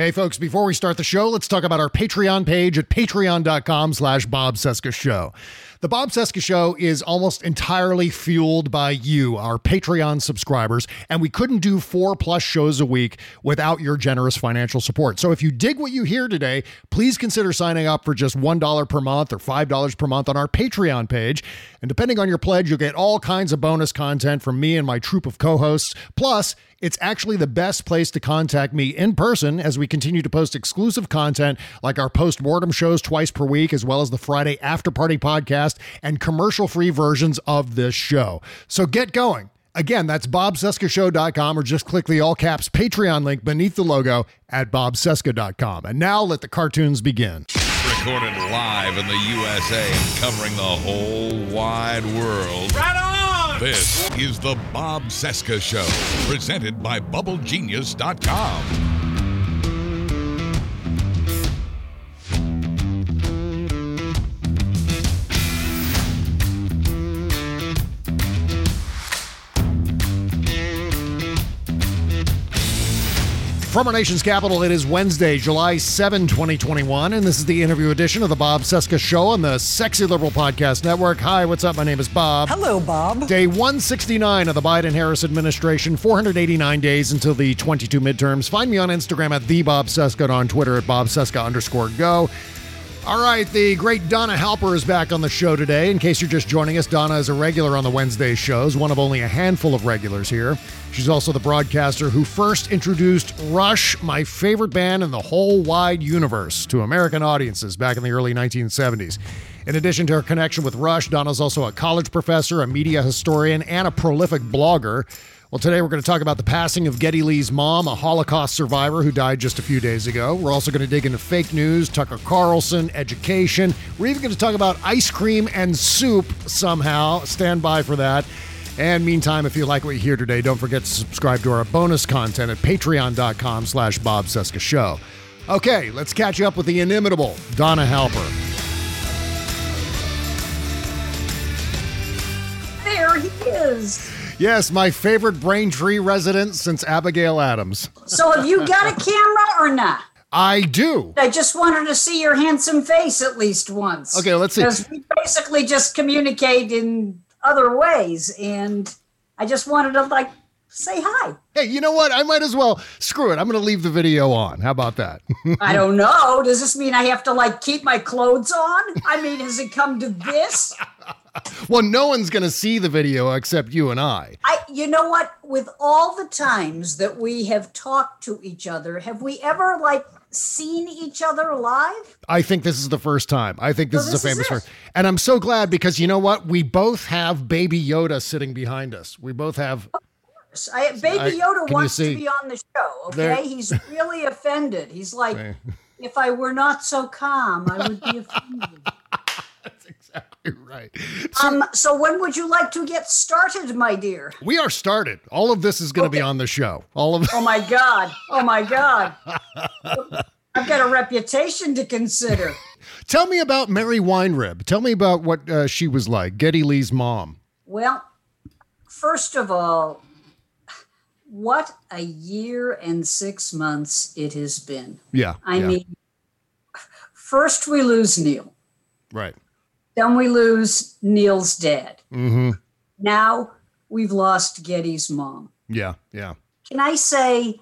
Hey folks, before we start the show, let's talk about our Patreon page at patreon.com slash Bob Cesca Show. The Bob Cesca Show is almost entirely fueled by you, our Patreon subscribers, and we couldn't do four plus shows a week without your generous financial support. So if you dig what you hear today, please consider signing up for just $1 per month or $5 per month on our Patreon page. And depending on your pledge, you'll get all kinds of bonus content from me and my troop of co hosts. Plus, it's actually the best place to contact me in person as we continue to post exclusive content like our post mortem shows twice per week, as well as the Friday After Party podcast and commercial free versions of this show. So get going. Again, that's bobcescashow.com or just click the all caps Patreon link beneath the logo at bobcesca.com. And now let the cartoons begin. Recorded live in the USA and covering the whole wide world. Right on! This is the Bob Cesca Show, presented by BubbleGenius.com. From our nation's capital, it is Wednesday, July 7, 2021, and this is the interview edition of the Bob Cesca Show on the Sexy Liberal Podcast Network. Hi, what's up? My name is Bob. Hello, Bob. Day 169 of the Biden Harris administration, 489 days until the 22 midterms. Find me on Instagram at the Bob Cesca and on Twitter at Bob Cesca underscore go. All right, the great Donna Halper is back on the show today. In case you're just joining us, Donna is a regular on the Wednesday shows, one of only a handful of regulars here. She's also the broadcaster who first introduced Rush, my favorite band in the whole wide universe, to American audiences back in the early 1970s. In addition to her connection with Rush, Donna's also a college professor, a media historian, and a prolific blogger. Well, today we're going to talk about the passing of Geddy Lee's mom, a Holocaust survivor who died just a few days ago. We're also going to dig into fake news, Tucker Carlson, education. We're even going to talk about ice cream and soup somehow. Stand by for that. And meantime, if you like what you hear today, don't forget to subscribe to our bonus content at patreon.com slash Bob Cesca Show. Okay, let's catch up with the inimitable Donna Halper. There he is. Yes, my favorite Braintree resident since Abigail Adams. So have you got a camera or not? I do. I just wanted to see your handsome face at least once. Okay, let's see. Because we basically just communicate in other ways, and I just wanted to like say hi. Hey, you know what? I might as well screw it. I'm going to leave the video on. How about that? I don't know. Does this mean I have to like keep my clothes on? I mean, has it come to this? Well, no one's going to see the video except you and I. I you know what? With all the times that we have talked to each other, have we ever like seen each other live? I think this is the first time. I think this So is a famous first. And I'm so glad because you know what? We both have baby Yoda sitting behind us. We both have I, Baby Yoda you wants to be on the show. Okay, There- he's really offended. He's like, if I were not so calm, I would be offended. right. um, so when would you like to get started, my dear? We are started. All of this is going to be on the show. All of Oh my God! Oh my God! I've got a reputation to consider. Tell me about Mary Weinrib. Tell me about what uh, she was like, Geddy Lee's mom. Well, first of all, what a year and six months it has been. Yeah. I yeah, mean, first we lose Neil, right. Then we lose Neil's dad. Mm-hmm. Now we've lost Geddy's mom. Yeah. Yeah. can I say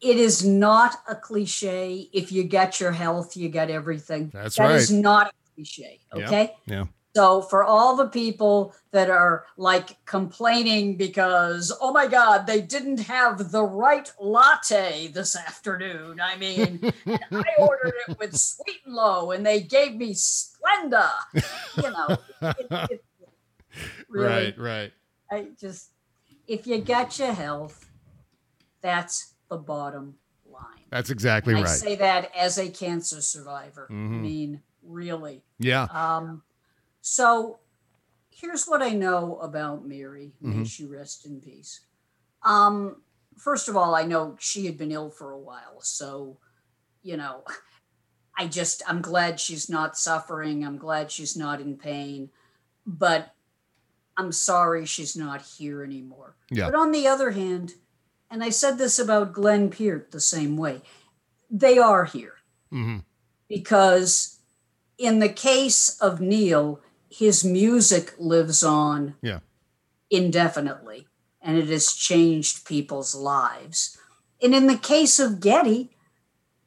it is not a cliche. If you get your health, you get everything. That's That is right. not a cliche. Okay. Yeah. So for all the people that are like complaining because oh my god they didn't have the right latte this afternoon. I mean, I ordered it with sweet and low and they gave me Splenda. You know, it, it, really, right. Right. I just if you got your health, that's the bottom line. That's exactly I right. I say that as a cancer survivor. I Mhm. mean, really. yeah. Um, so here's what I know about Mary. May Mhm. she rest in peace. Um, first of all, I know she had been ill for a while. So, you know, I just, I'm glad she's not suffering. I'm glad she's not in pain. But I'm sorry she's not here anymore. Yeah. But on the other hand, and I said this about Glenn Peart the same way, they are here hmm because in the case of Neil, his music lives on Yeah. indefinitely and it has changed people's lives. And in the case of Geddy,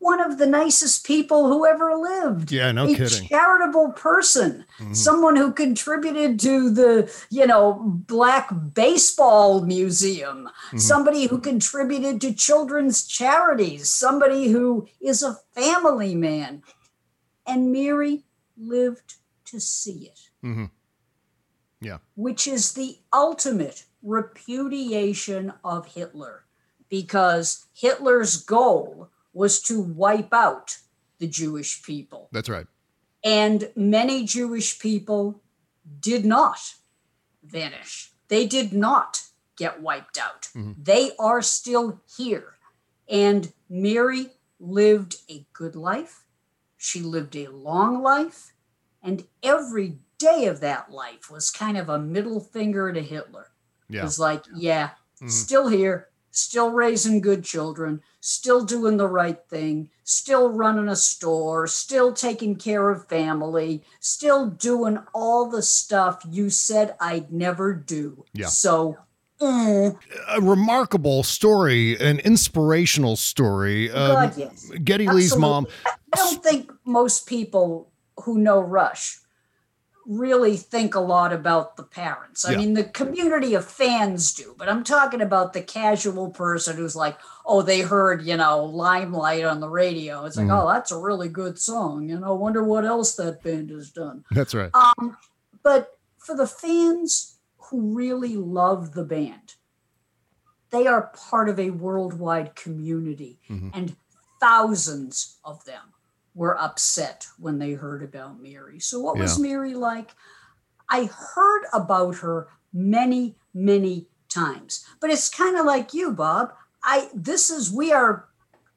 one of the nicest people who ever lived. Yeah, no a kidding. charitable person, Mhm. someone who contributed to the, you know, Black Baseball Museum, Mhm. somebody who contributed to children's charities, somebody who is a family man. And Mary lived to see it, hmm Yeah. which is the ultimate repudiation of Hitler, because Hitler's goal was to wipe out the Jewish people. That's right. And many Jewish people did not vanish. They did not get wiped out. Mhm. They are still here. And Mary lived a good life. She lived a long life. And every day of that life was kind of a middle finger to Hitler. It Yeah. was like, yeah, Mhm. still here, still raising good children, still doing the right thing, still running a store, still taking care of family, still doing all the stuff you said I'd never do. Yeah. So, mm, A remarkable story, an inspirational story. Um, God, yes. Geddy Lee's mom. I don't think most people who know Rush really think a lot about the parents. I Yeah. mean, the community of fans do, but I'm talking about the casual person who's like, oh, they heard, you know, Limelight on the radio. It's like, Mhm. oh, that's a really good song. You know, wonder what else that band has done. That's right. Um, but for the fans who really love the band, they are part of a worldwide community, Mhm. and thousands of them were upset when they heard about Mary. So, what was Mary like? I heard about her many, many times, but it's kind of like you, Bob. I this is we are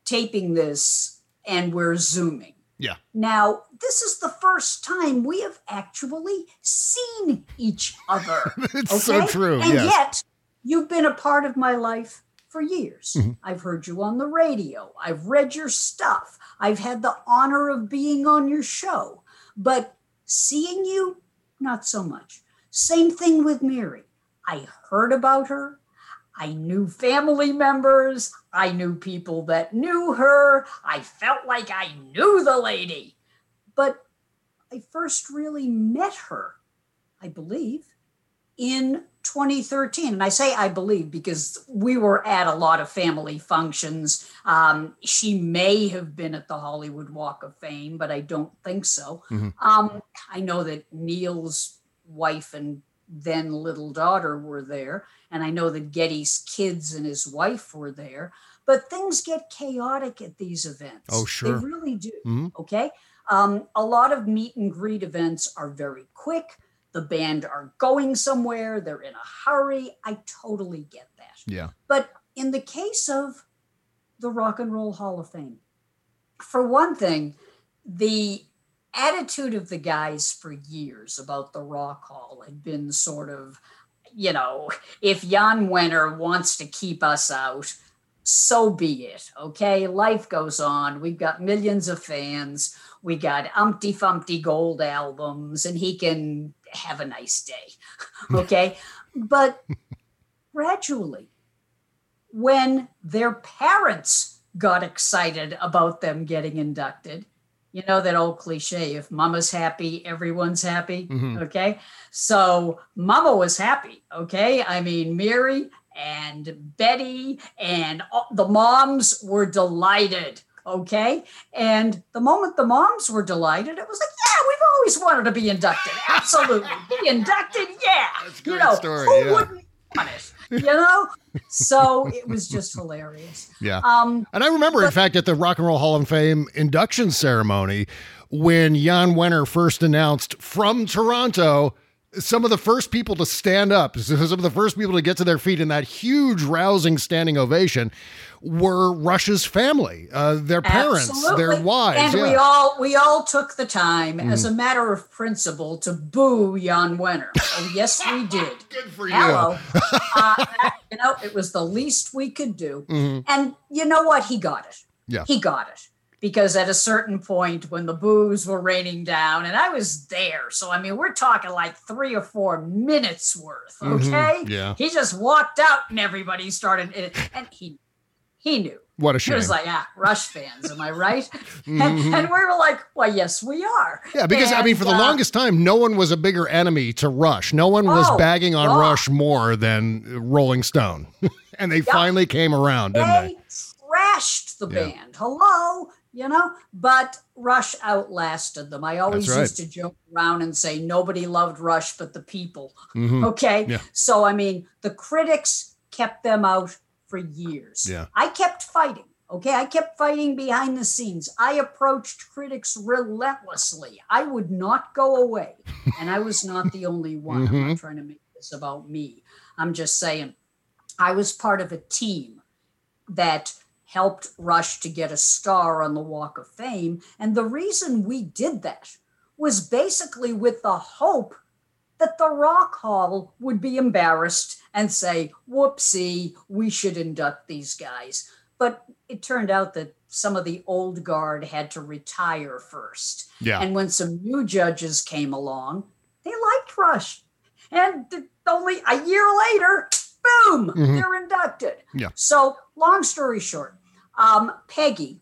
taping this and we're zooming. Yeah. Now, this is the first time we have actually seen each other. It's so true. And yes. yet, you've been a part of my life for years. Mhm. I've heard you on the radio. I've read your stuff. I've had the honor of being on your show. But seeing you, not so much. Same thing with Mary. I heard about her. I knew family members. I knew people that knew her. I felt like I knew the lady. But I first really met her, I believe, in 2013. And I say I believe because we were at a lot of family functions. Um, she may have been at the Hollywood Walk of Fame, but I don't think so. Mhm. Um, I know that Neil's wife and then little daughter were there. And I know that Geddy's kids and his wife were there. But things get chaotic at these events. Oh, sure. They really do. Mhm. Okay. Um, a lot of meet and greet events are very quick. The band are going somewhere, they're in a hurry. I totally get that. Yeah. But in the case of the Rock and Roll Hall of Fame, for one thing, the attitude of the guys for years about the Rock Hall had been sort of, you know, if Jan Wenner wants to keep us out, so be it. Okay. Life goes on. We've got millions of fans. We got Umpty Fumpty Gold albums, and he can have a nice day. Okay. but gradually, when their parents got excited about them getting inducted. You know that old cliche if mama's happy, everyone's happy. Mm-hmm. Okay. So mama was happy. Okay. I mean, Mary and Betty and the moms were delighted. Okay. And the moment the moms were delighted, it was like, yeah, we've always wanted to be inducted. Absolutely. be inducted. Yeah. That's a you know, story, who yeah. wouldn't want it? You know? so it was just hilarious. Yeah. Um, And I remember, in fact, at the Rock and Roll Hall of Fame induction ceremony, when Jan Wenner first announced from Toronto, some of the first people to stand up, some of the first people to get to their feet in that huge, rousing standing ovation were Rush's family, uh, their parents, their Absolutely. wives. and yeah. Mm-hmm. we all we all took the time as a matter of principle to boo Jan Wenner. Oh, yes, we did. Good for you. Hello, uh, you know it was the least we could do, and you know what? He got it. Mm-hmm. Yeah. he got it because at a certain point when the boos were raining down, and I was there, so I mean we're talking like three or four minutes worth. Okay, Mm-hmm. Yeah. he just walked out, and everybody started, and he he knew. What a It shame. Mm-hmm. was like, ah, Rush fans, am I right? and, and we were like, well, yes, we are. Yeah, because I mean, And, for the uh, longest time, no one was a bigger enemy to Rush. No one was Oh, bagging on God. Rush more than Rolling Stone, and they finally came around, didn't they? they trashed the Yeah. band. Hello, you know, but Rush outlasted them. I always right. used to joke around and say nobody loved Rush but the people. Mhm. Okay. Yeah. So, I mean, the critics kept them out for years. Yeah. I kept fighting. Okay. I kept fighting behind the scenes. I approached critics relentlessly. I would not go away. And I was not the only one. I'm Mm-hmm. not trying to make this about me. I'm just saying I was part of a team that helped Rush to get a star on the Walk of Fame. And the reason we did that was basically with the hope that the Rock Hall would be embarrassed and say, whoopsie, we should induct these guys. But it turned out that some of the old guard had to retire first. Yeah. And when some new judges came along, they liked Rush. And only a year later, boom, mm-hmm. they're inducted. Yeah. So, long story short, um, Peggy,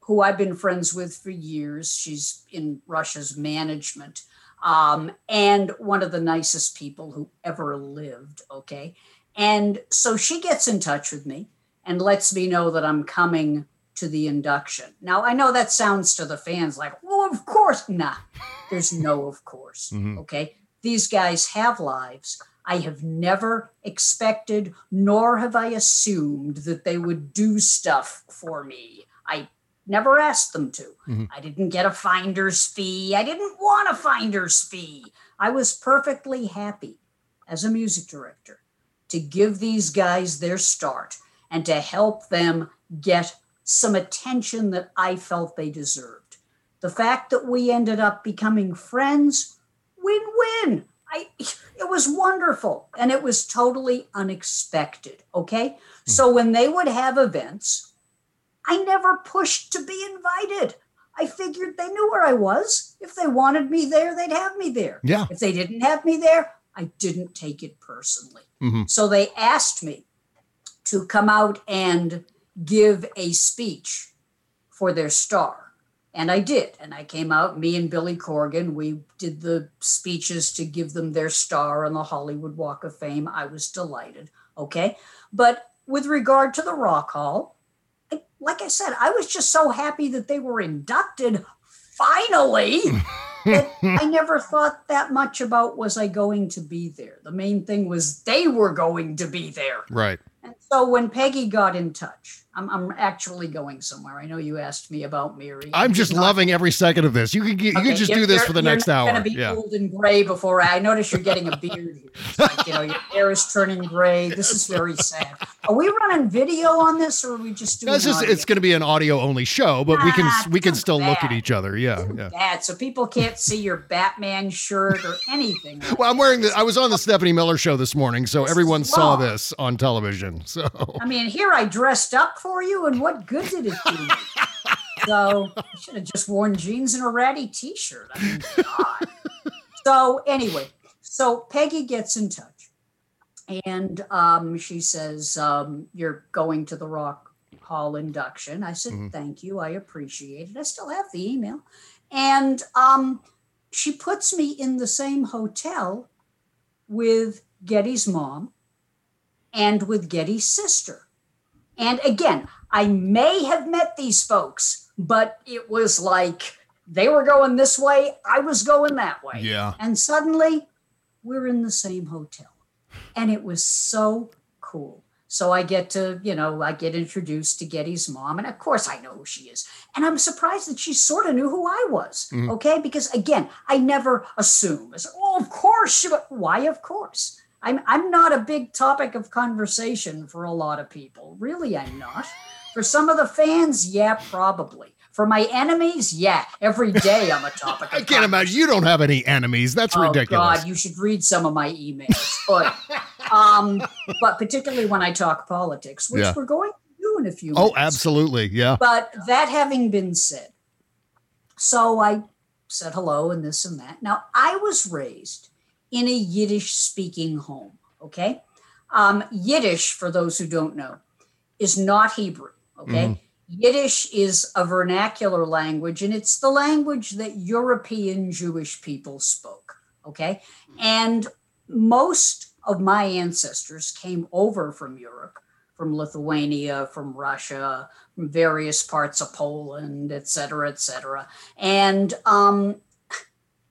who I've been friends with for years, she's in Rush's management, um, and one of the nicest people who ever lived. Okay. And so she gets in touch with me and lets me know that I'm coming to the induction. Now, I know that sounds to the fans like, well, of course. Nah, there's no of course. Okay. These guys have lives. I have never expected, nor have I assumed that they would do stuff for me. I never asked them to. Mm-hmm. I didn't get a finder's fee. I didn't want a finder's fee. I was perfectly happy as a music director to give these guys their start and to help them get some attention that I felt they deserved. The fact that we ended up becoming friends, win win. I it was wonderful and it was totally unexpected, okay? Hmm. So when they would have events, I never pushed to be invited. I figured they knew where I was. If they wanted me there, they'd have me there. Yeah. If they didn't have me there, I didn't take it personally. Mm-hmm. So they asked me to come out and give a speech for their star. And I did. And I came out, me and Billy Corgan, we did the speeches to give them their star on the Hollywood Walk of Fame. I was delighted. Okay. But with regard to the Rock Hall, like I said, I was just so happy that they were inducted finally. that I never thought that much about was I going to be there. The main thing was they were going to be there. Right. And so when Peggy got in touch, I'm, I'm actually going somewhere. I know you asked me about Mary. I'm just not- loving every second of this. You can you Okay, can just do this for the next hour. Gonna be Yeah. old and gray before I notice you're getting a beard like, you know, your hair is turning gray. This is very sad. Are we running video on this, or are we just doing? It's going to be an audio only show, but we can Ah, we can still look at each other. Yeah. Yeah. bad, so people can't see your Batman shirt or anything. Well, I'm wearing the. I was on the Stephanie Miller show this morning, so everyone saw this on television. So I mean, here I dressed up for you, and what good did it do? So I should have just worn jeans and a ratty t-shirt. I mean, God. so anyway, so Peggy gets in touch, And um, she says, um, You're going to the Rock Hall induction. I said, Mhm. Thank you. I appreciate it. I still have the email. And um, she puts me in the same hotel with Geddy's mom and with Geddy's sister. And again, I may have met these folks, but it was like they were going this way, I was going that way. Yeah. And suddenly we're in the same hotel. And it was so cool. So I get to, you know, I get introduced to Geddy's mom. And of course I know who she is. And I'm surprised that she sort of knew who I was. Mhm. Okay. Because again, I never assume. I say, oh, of course. She, why, of course? I'm, I'm not a big topic of conversation for a lot of people. Really, I'm not. For some of the fans, yeah, probably. For my enemies, yeah, every day I'm a topic. I can't imagine you don't have any enemies. That's Oh ridiculous. God, you should read some of my emails. But um, but particularly when I talk politics, which Yeah. we're going to do in a few Minutes. Oh, absolutely. Yeah. But that having been said, so I said hello and this and that. Now I was raised in a Yiddish speaking home. Okay. Um, Yiddish, for those who don't know, is not Hebrew. Okay. Yiddish is a vernacular language, and it's the language that European Jewish people spoke. Okay. And most of my ancestors came over from Europe, from Lithuania, from Russia, from various parts of Poland, et cetera, et cetera. And um,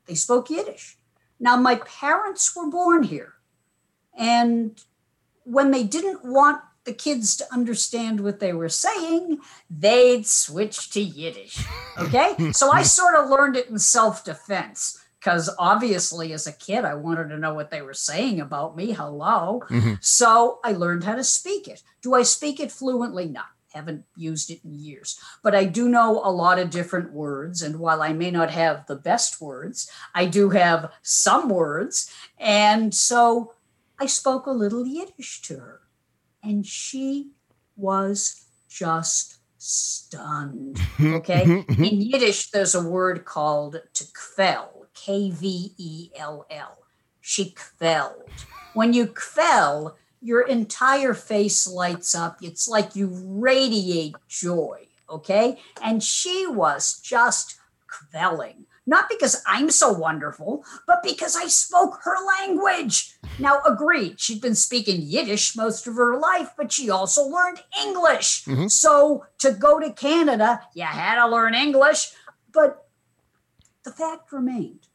they spoke Yiddish. Now, my parents were born here. And when they didn't want the kids to understand what they were saying, they'd switch to Yiddish. Okay. so I sort of learned it in self defense because obviously, as a kid, I wanted to know what they were saying about me. Hello. Mhm. So I learned how to speak it. Do I speak it fluently? No. Haven't used it in years, but I do know a lot of different words. And while I may not have the best words, I do have some words. And so I spoke a little Yiddish to her, and she was just stunned. Okay. In Yiddish, there's a word called to kvell, K V E L L. She kvelled. When you kvell, your entire face lights up. It's like you radiate joy. Okay. And she was just kvelling. Not because I'm so wonderful, but because I spoke her language. Now, agreed, she'd been speaking Yiddish most of her life, but she also learned English. Mhm. So to go to Canada, you had to learn English. But the fact remained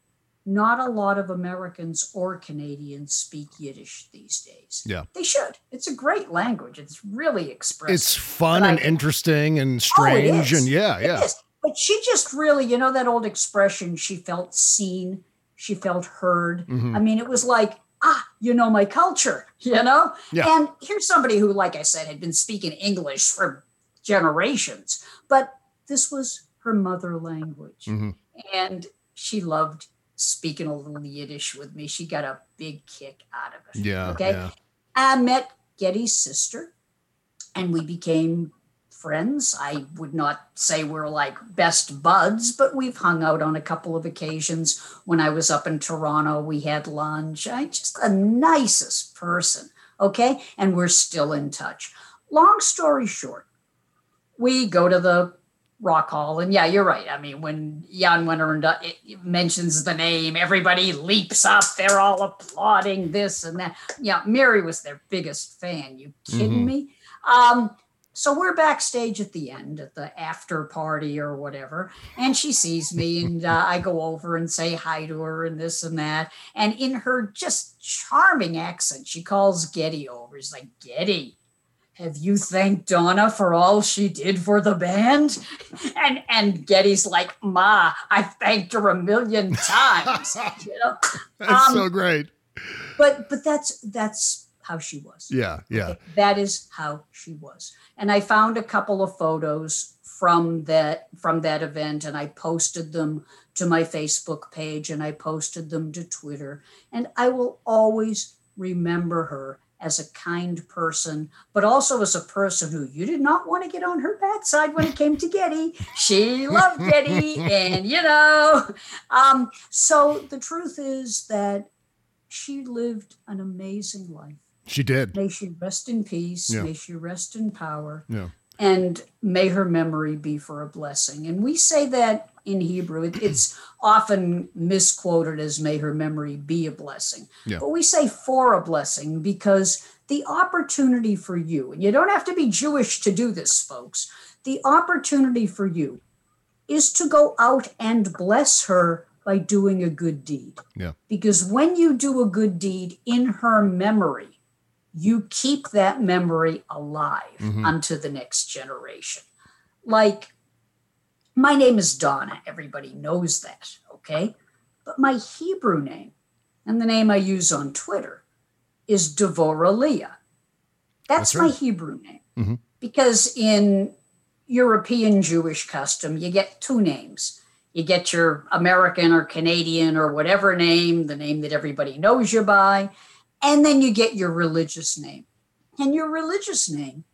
not a lot of Americans or Canadians speak Yiddish these days. Yeah. They should. It's a great language, it's really expressive. It's fun But I- and interesting and Oh, strange. is. and yeah, It yeah. is. But she just really, you know, that old expression, she felt seen, she felt heard. Mhm. I mean, it was like, ah, you know my culture, you know? Yeah. And here's somebody who, like I said, had been speaking English for generations, but this was her mother language. Mhm. And she loved speaking a little Yiddish with me. She got a big kick out of it. Yeah. Okay. Yeah. I met Geddy's sister and we became friends. I would not say we're like best buds, but we've hung out on a couple of occasions. When I was up in Toronto, we had lunch. I just the nicest person. Okay. And we're still in touch. Long story short, we go to the Rock Hall, and yeah, you're right. I mean, when Jan Wenner mentions the name, everybody leaps up. They're all applauding this and that. Yeah, Mary was their biggest fan. You kidding Mhm. me? Um, so we're backstage at the end at the after party or whatever, and she sees me, and uh, I go over and say hi to her and this and that. And in her just charming accent, she calls Geddy over. She's like, Geddy, have you thanked Donna for all she did for the band? And and Geddy's like, Ma, I've thanked her a million times. you know? That's Um, so great. But but that's that's how she was. Yeah. Yeah. Okay, That is how she was. And I found a couple of photos from that from that event and I posted them to my Facebook page and I posted them to Twitter and I will always remember her as a kind person, but also as a person who you did not want to get on her bad side when it came to Geddy. She loved Geddy, and you know. Um, so the truth is that she lived an amazing life She did. May she rest in peace. Yeah. May she rest in power. Yeah. And may her memory be for a blessing. And we say that in Hebrew. It- It's often misquoted as may her memory be a blessing. Yeah. But we say for a blessing because the opportunity for you, and you don't have to be Jewish to do this, folks, the opportunity for you is to go out and bless her by doing a good deed. Yeah. Because when you do a good deed in her memory, you keep that memory alive mm-hmm. unto the next generation. Like, my name is Donna. Everybody knows that, okay? But my Hebrew name and the name I use on Twitter is Devorah Leah. That's, That's my right. Hebrew name. Mhm. Because in European Jewish custom, you get two names. You get your American or Canadian or whatever name, the name that everybody knows you by, and then you get your religious name. And your religious name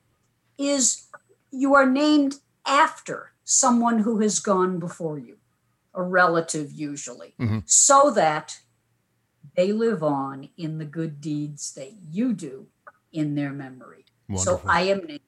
is you are named after someone who has gone before you, a relative usually, Mhm. so that they live on in the good deeds that you do in their memory. So I am named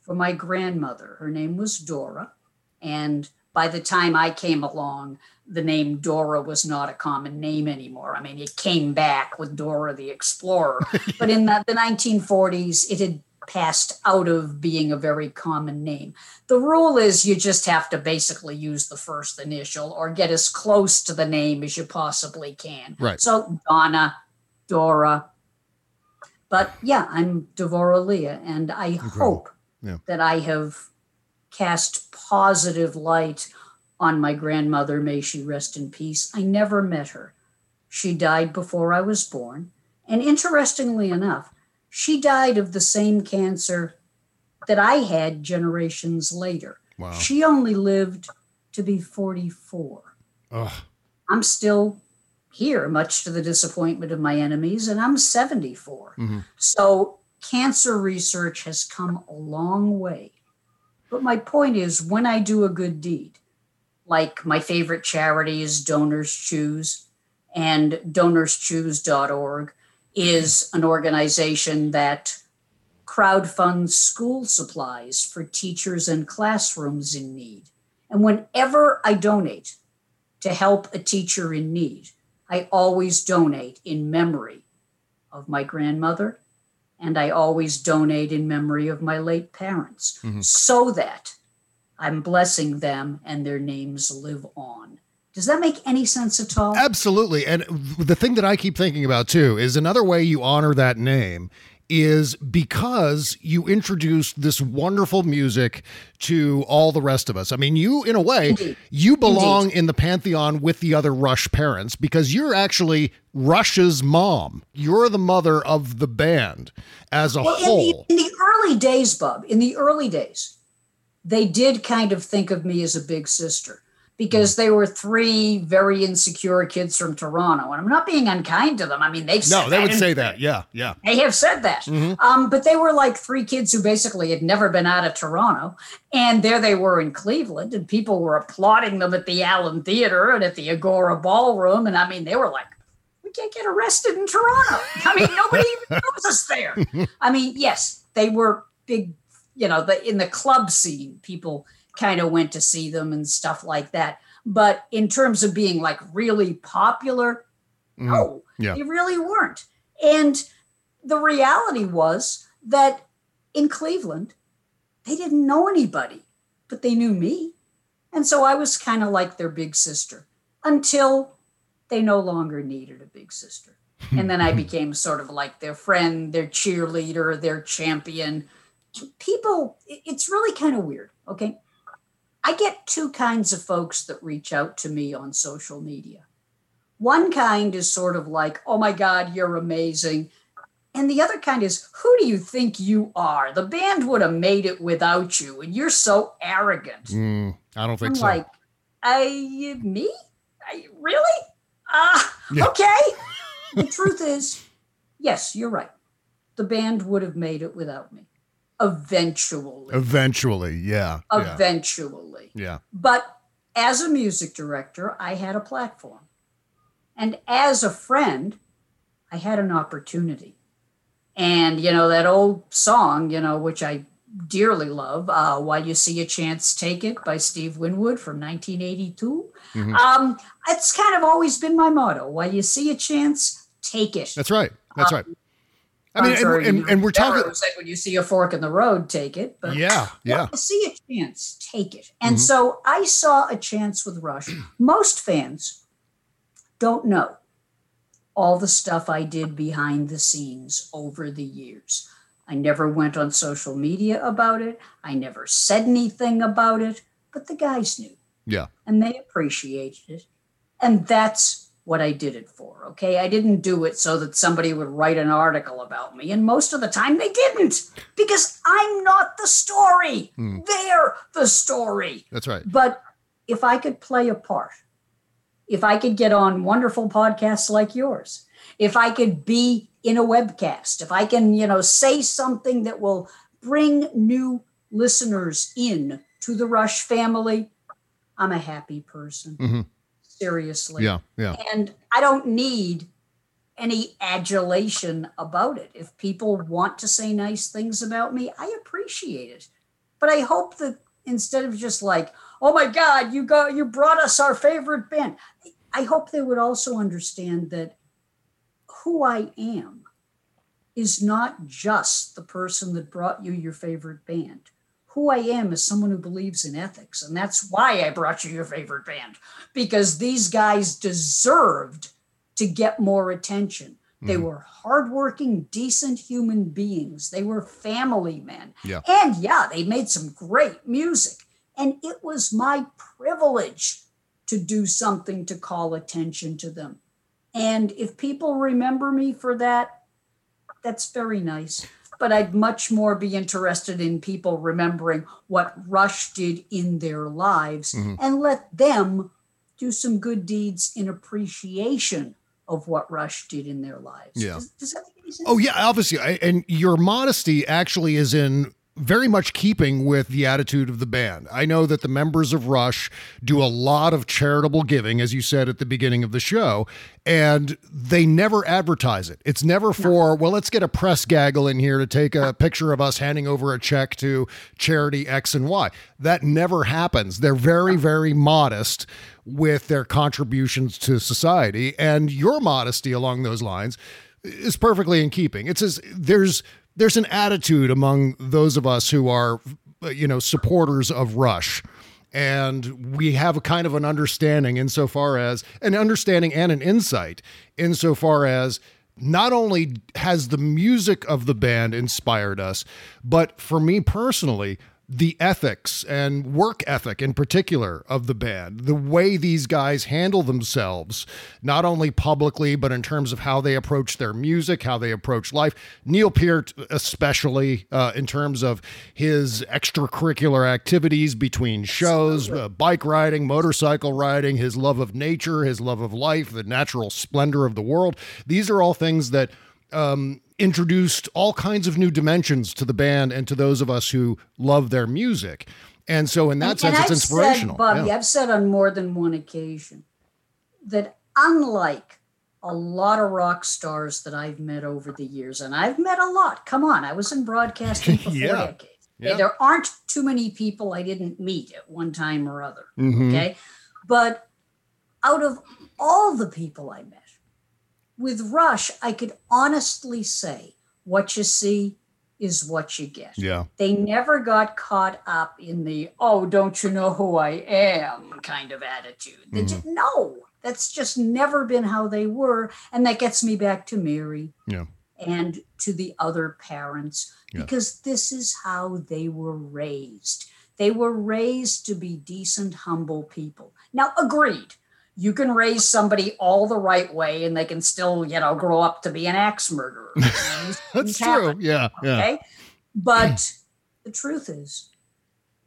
for my grandmother. Her name was Dora. And by the time I came along, the name Dora was not a common name anymore. I mean, it came back with Dora the Explorer. but in the, the 1940s, it had passed out of being a very common name. The rule is you just have to basically use the first initial or get as close to the name as you possibly can. Right. So Donna, Dora. But yeah, I'm Devorah Leah, and I hope Yeah. that I have cast positive light on my grandmother. May she rest in peace. I never met her. She died before I was born. And interestingly enough, she died of the same cancer that I had generations later. Wow. She only lived to be 44. Ugh. I'm still here, much to the disappointment of my enemies, and I'm 74. Mhm. So cancer research has come a long way. But my point is when I do a good deed, like my favorite charity is Donors Choose, and donorschoose.org is an organization that crowdfunds school supplies for teachers and classrooms in need. And whenever I donate to help a teacher in need, I always donate in memory of my grandmother and I always donate in memory of my late parents mm-hmm. so that I'm blessing them and their names live on. Does that make any sense at all? Absolutely. And the thing that I keep thinking about too is another way you honor that name is because you introduced this wonderful music to all the rest of us. I mean, you, in a way, Indeed. you belong in the pantheon with the other Rush parents because you're actually Rush's mom. You're the mother of the band as a Well, in the, whole. in the early days, Bub, in the early days, they did kind of think of me as a big sister because they were three very insecure kids from Toronto. And I'm not being unkind to them. I mean, they've no, said they would say that. Yeah, yeah. They have said that. Um, but they were like three kids who basically had never been out of Toronto. And there they were in Cleveland, and people were applauding them at the Allen Theater and at the Agora Ballroom. And I mean, they were like, we can't get arrested in Toronto. I mean, nobody even knows us there. I mean, yes, they were big, you know, the, in the club scene, people kind of went to see them and stuff like that. But in terms of being like really popular, mm-hmm. no, Yeah. they really weren't. And the reality was that in Cleveland, they didn't know anybody, but they knew me. And so I was kind of like their big sister until they no longer needed a big sister. And then I became sort of like their friend, their cheerleader, their champion. People, it's really kind of weird. Okay. I get two kinds of folks that reach out to me on social media. One kind is sort of like, oh my God, you're amazing. And the other kind is, who do you think you are? The band would have made it without you, and you're so arrogant. Mm, I don't think I'm so. like, I, me? I, really? Ah, Yeah. okay. the truth is, yes, you're right. The band would have made it without me. Eventually. Eventually, yeah. Eventually. yeah. But as a music director, I had a platform. And as a friend, I had an opportunity. And, you know, that old song, you know, which I dearly love, uh, While You See a Chance, Take It by Steve Winwood from 1982. Mhm. Um, it's kind of always been my motto. While you see a chance, take it. That's right. That's right. I mean, and, and, and we're talking. Said when you see a fork in the road, take it. But Yeah, yeah. see a chance, take it. And Mhm. so I saw a chance with Rush. Most fans don't know all the stuff I did behind the scenes over the years. I never went on social media about it. I never said anything about it, but the guys knew Yeah. and they appreciated it. And that's what I did it for. Okay. I didn't do it so that somebody would write an article about me. And most of the time they didn't because I'm not the story. Hmm. They're the story. That's right. But if I could play a part, if I could get on wonderful podcasts like yours, if I could be in a webcast, if I can, you know, say something that will bring new listeners in to the Rush family, I'm a happy person. Mhm. Seriously. Yeah. Yeah. And I don't need any adulation about it. If people want to say nice things about me, I appreciate it. But I hope that instead of just like, oh my God, you got you brought us our favorite band. I hope they would also understand that who I am is not just the person that brought you your favorite band. Who I am is someone who believes in ethics. And that's why I brought you your favorite band, because these guys deserved to get more attention. They Mhm. were hardworking, decent human beings. They were family men. Yeah. And yeah, they made some great music. And it was my privilege to do something to call attention to them. And if people remember me for that, that's very nice. But I'd much more be interested in people remembering what Rush did in their lives Mhm. and let them do some good deeds in appreciation of what Rush did in their lives. Yeah. Does, does that make any sense? Oh yeah, obviously, I, and your modesty actually is in very much keeping with the attitude of the band. I know that the members of Rush do a lot of charitable giving, as you said at the beginning of the show, and they never advertise it. It's never for, well, let's get a press gaggle in here to take a picture of us handing over a check to charity X and Y. That never happens. They're very, very modest with their contributions to society, and your modesty along those lines is perfectly in keeping. It's as there's there's an attitude among those of us who are you know supporters of Rush. And we have a kind of an understanding insofar as an understanding and an insight insofar as not only has the music of the band inspired us, but for me personally, the ethics and work ethic in particular of the band, the way these guys handle themselves, not only publicly, but in terms of how they approach their music, how they approach life. Neil Peart, especially uh, in terms of his extracurricular activities between shows, uh, bike riding, motorcycle riding, his love of nature, his love of life, the natural splendor of the world. These are all things that um, introduced all kinds of new dimensions to the band and to those of us who love their music. And so, in that And- sense, and it's I've inspirational. Said, Bobby, Yeah. I've said on more than one occasion that unlike a lot of rock stars that I've met over the years, and I've met a lot. Come on, I was in broadcasting for Yeah. four decades. Yeah. There aren't too many people I didn't meet at one time or other. Mhm. Okay. But out of all the people I met, with Rush, I could honestly say what you see is what you get. Yeah. They never got caught up in the, oh, don't you know who I am kind of attitude. They mm-hmm. just, no, that's just never been how they were. And that gets me back to Mary Yeah. and to the other parents Yeah. because this is how they were raised. They were raised to be decent, humble people. Now, agreed. You can raise somebody all the right way and they can still, you know, grow up to be an axe murderer. That's true. Yeah. Yeah. Okay. But the truth is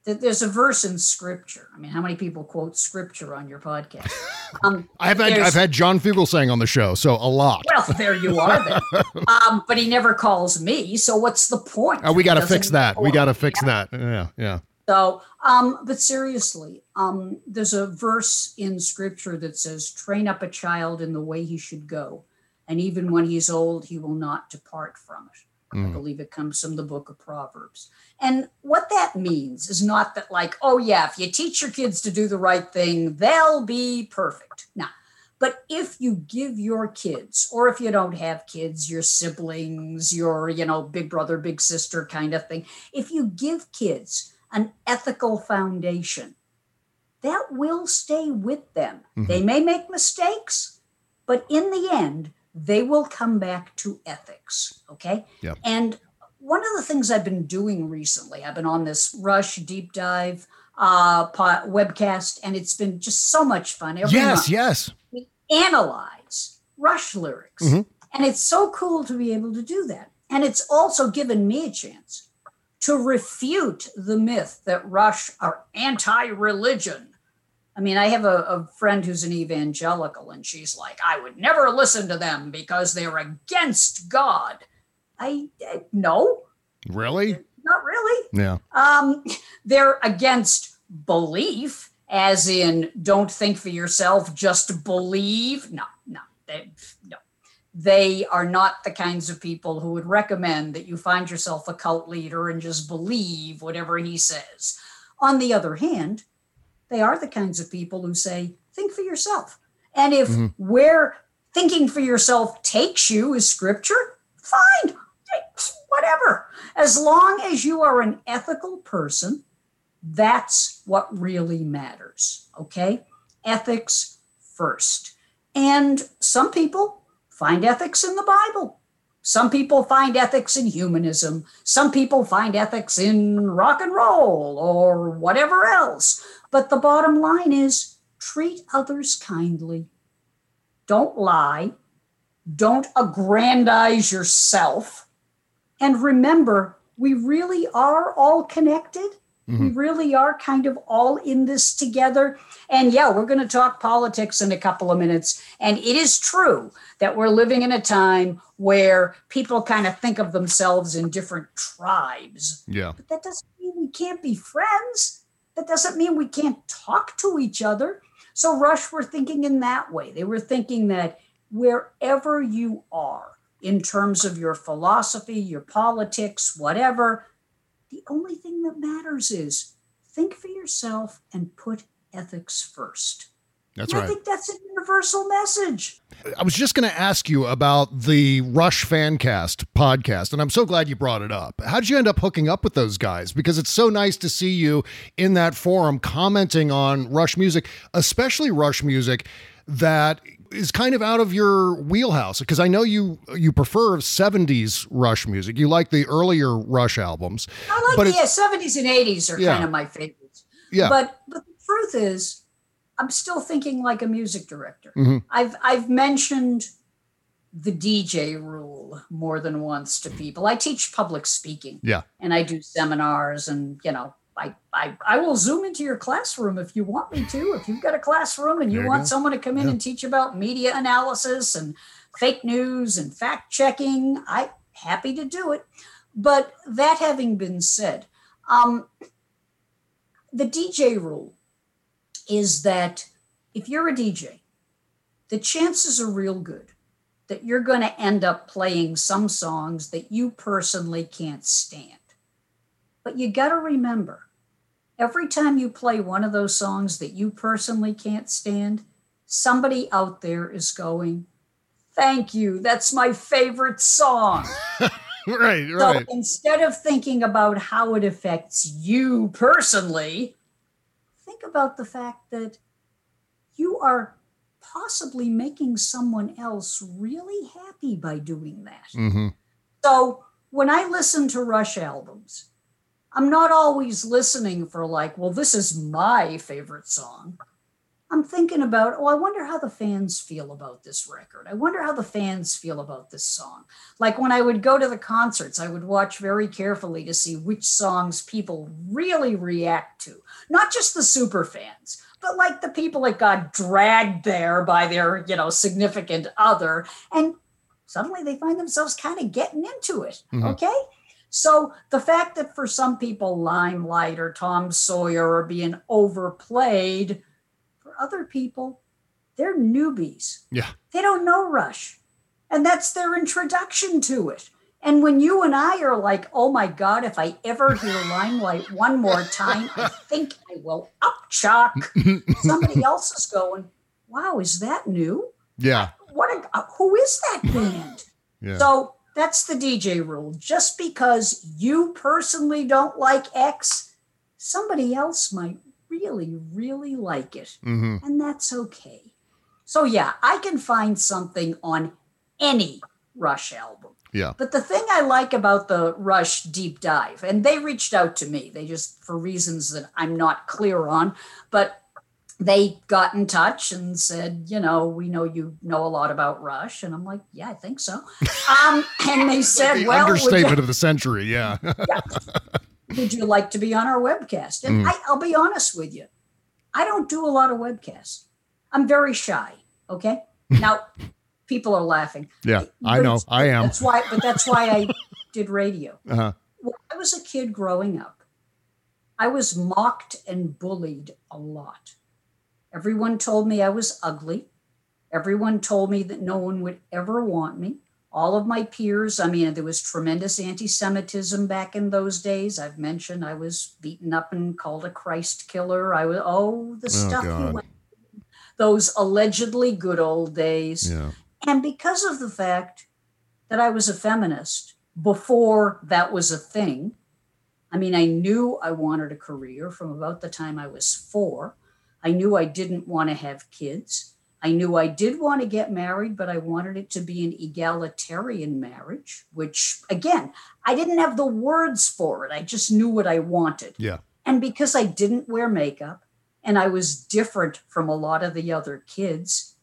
that there's a verse in scripture. I mean, how many people quote scripture on your podcast? Um, I've had I've had John Fugelsang on the show, so a lot. well, there you are then. Um, but he never calls me, so what's the point? Oh, we got to fix that. We got to fix that. Yeah. Yeah. So, um, but seriously, um, there's a verse in scripture that says, train up a child in the way he should go. And even when he's old, he will not depart from it. I believe it comes from the book of Proverbs. And what that means is not that, like, oh, yeah, if you teach your kids to do the right thing, they'll be perfect. No. But if you give your kids, or if you don't have kids, your siblings, your, you know, big brother, big sister kind of thing, if you give kids an ethical foundation, that will stay with them. They may make mistakes, but in the end, they will come back to ethics. Okay. Yep. And one of the things I've been doing recently, I've been on this Rush deep dive uh, webcast, and it's been just so much fun. Every Yes, month yes. we analyze Rush lyrics. Mhm. And it's so cool to be able to do that. And it's also given me a chance to refute the myth that Rush are anti religion. I mean, I have a, a friend who's an evangelical, and she's like, I would never listen to them because they're against God. I, I no, Really? not really. Yeah. Um, they're against belief, as in don't think for yourself, just believe. No, no, they, no. They are not the kinds of people who would recommend that you find yourself a cult leader and just believe whatever he says. On the other hand, they are the kinds of people who say, think for yourself. And if mm-hmm. where thinking for yourself takes you is scripture, fine, whatever. As long as you are an ethical person, that's what really matters. Okay? Ethics first. And some people find ethics in the Bible. Some people find ethics in humanism. Some people find ethics in rock and roll or whatever else. But the bottom line is treat others kindly. Don't lie. Don't aggrandize yourself. And remember, we really are all connected. We mm-hmm. really are kind of all in this together. And yeah, we're going to talk politics in a couple of minutes. And it is true that we're living in a time where people kind of think of themselves in different tribes. Yeah. But that doesn't mean we can't be friends. That doesn't mean we can't talk to each other. So, Rush were thinking in that way. They were thinking that wherever you are, in terms of your philosophy, your politics, whatever, the only thing that matters is think for yourself and put ethics first. That's And right. I think that's a universal message. I was just going to ask you about the Rush Fancast podcast, and I'm so glad you brought it up. How did you end up hooking up with those guys? Because it's so nice to see you in that forum commenting on Rush music, especially Rush music that is kind of out of your wheelhouse. Because I know you you prefer 70s Rush music. You like the earlier Rush albums. I like But the yeah, 70s and 80s are Yeah. kind of my favorites. Yeah. But but the truth is, I'm still thinking like a music director. Mhm. I've I've mentioned the DJ rule more than once to people. I teach public speaking Yeah. and I do seminars and you know I, I I will zoom into your classroom if you want me to. If you've got a classroom and you, There want someone to come in Yeah. and teach about media analysis and fake news and fact checking, I'm happy to do it. But that having been said, um, the DJ rule is that if you're a DJ, the chances are real good that you're going to end up playing some songs that you personally can't stand. But you got to remember, every time you play one of those songs that you personally can't stand, somebody out there is going, Thank you. That's my favorite song. Right, right. So instead of thinking about how it affects you personally, think about the fact that you are possibly making someone else really happy by doing that. hmm So when I listen to Rush albums, I'm not always listening for, like, well, this is my favorite song. I'm thinking about, oh, I wonder how the fans feel about this record. I wonder how the fans feel about this song. Like when I would go to the concerts, I would watch very carefully to see which songs people really react to. Not just the super fans, but like the people that got dragged there by their, you know, significant other. And suddenly they find themselves kind of getting into it. Mhm. Okay. So the fact that for some people, Limelight or Tom Sawyer are being overplayed, for other people, they're newbies. Yeah. They don't know Rush. And that's their introduction to it. And when you and I are like, oh my God, if I ever hear Limelight one more time, I think I will upchuck. Somebody else is going, wow, is that new? Yeah. What? A, who is that band? Yeah. So that's the DJ rule. Just because you personally don't like X, somebody else might really, really like it. hmm And that's okay. So, yeah, I can find something on any Rush album. Yeah. But the thing I like about the Rush deep dive, and they reached out to me, they just, for reasons that I'm not clear on, but they got in touch and said, you know, we know you know a lot about Rush. And I'm like, yeah, I think so. Um, and they said, The well, would you- understatement of the century. Yeah. would you like to be on our webcast? And Mm. I, I'll be honest with you, I don't do a lot of webcasts. I'm very shy. Okay. Now, people are laughing. yeah. I know. I am. That's why, but that's why I did radio. Uh-huh. When I was a kid growing up, I was mocked and bullied a lot. Everyone told me I was ugly. Everyone told me that no one would ever want me. All of my peers, I mean, there was tremendous anti Semitism back in those days. I've mentioned I was beaten up and called a Christ killer. I was, oh, the oh, stuff God. you went through, those allegedly good old days. Yeah. And because of the fact that I was a feminist before that was a thing, I mean, I knew I wanted a career from about the time I was four. I knew I didn't want to have kids. I knew I did want to get married, but I wanted it to be an egalitarian marriage, which, again, I didn't have the words for it. I just knew what I wanted. Yeah. And because I didn't wear makeup and I was different from a lot of the other kids,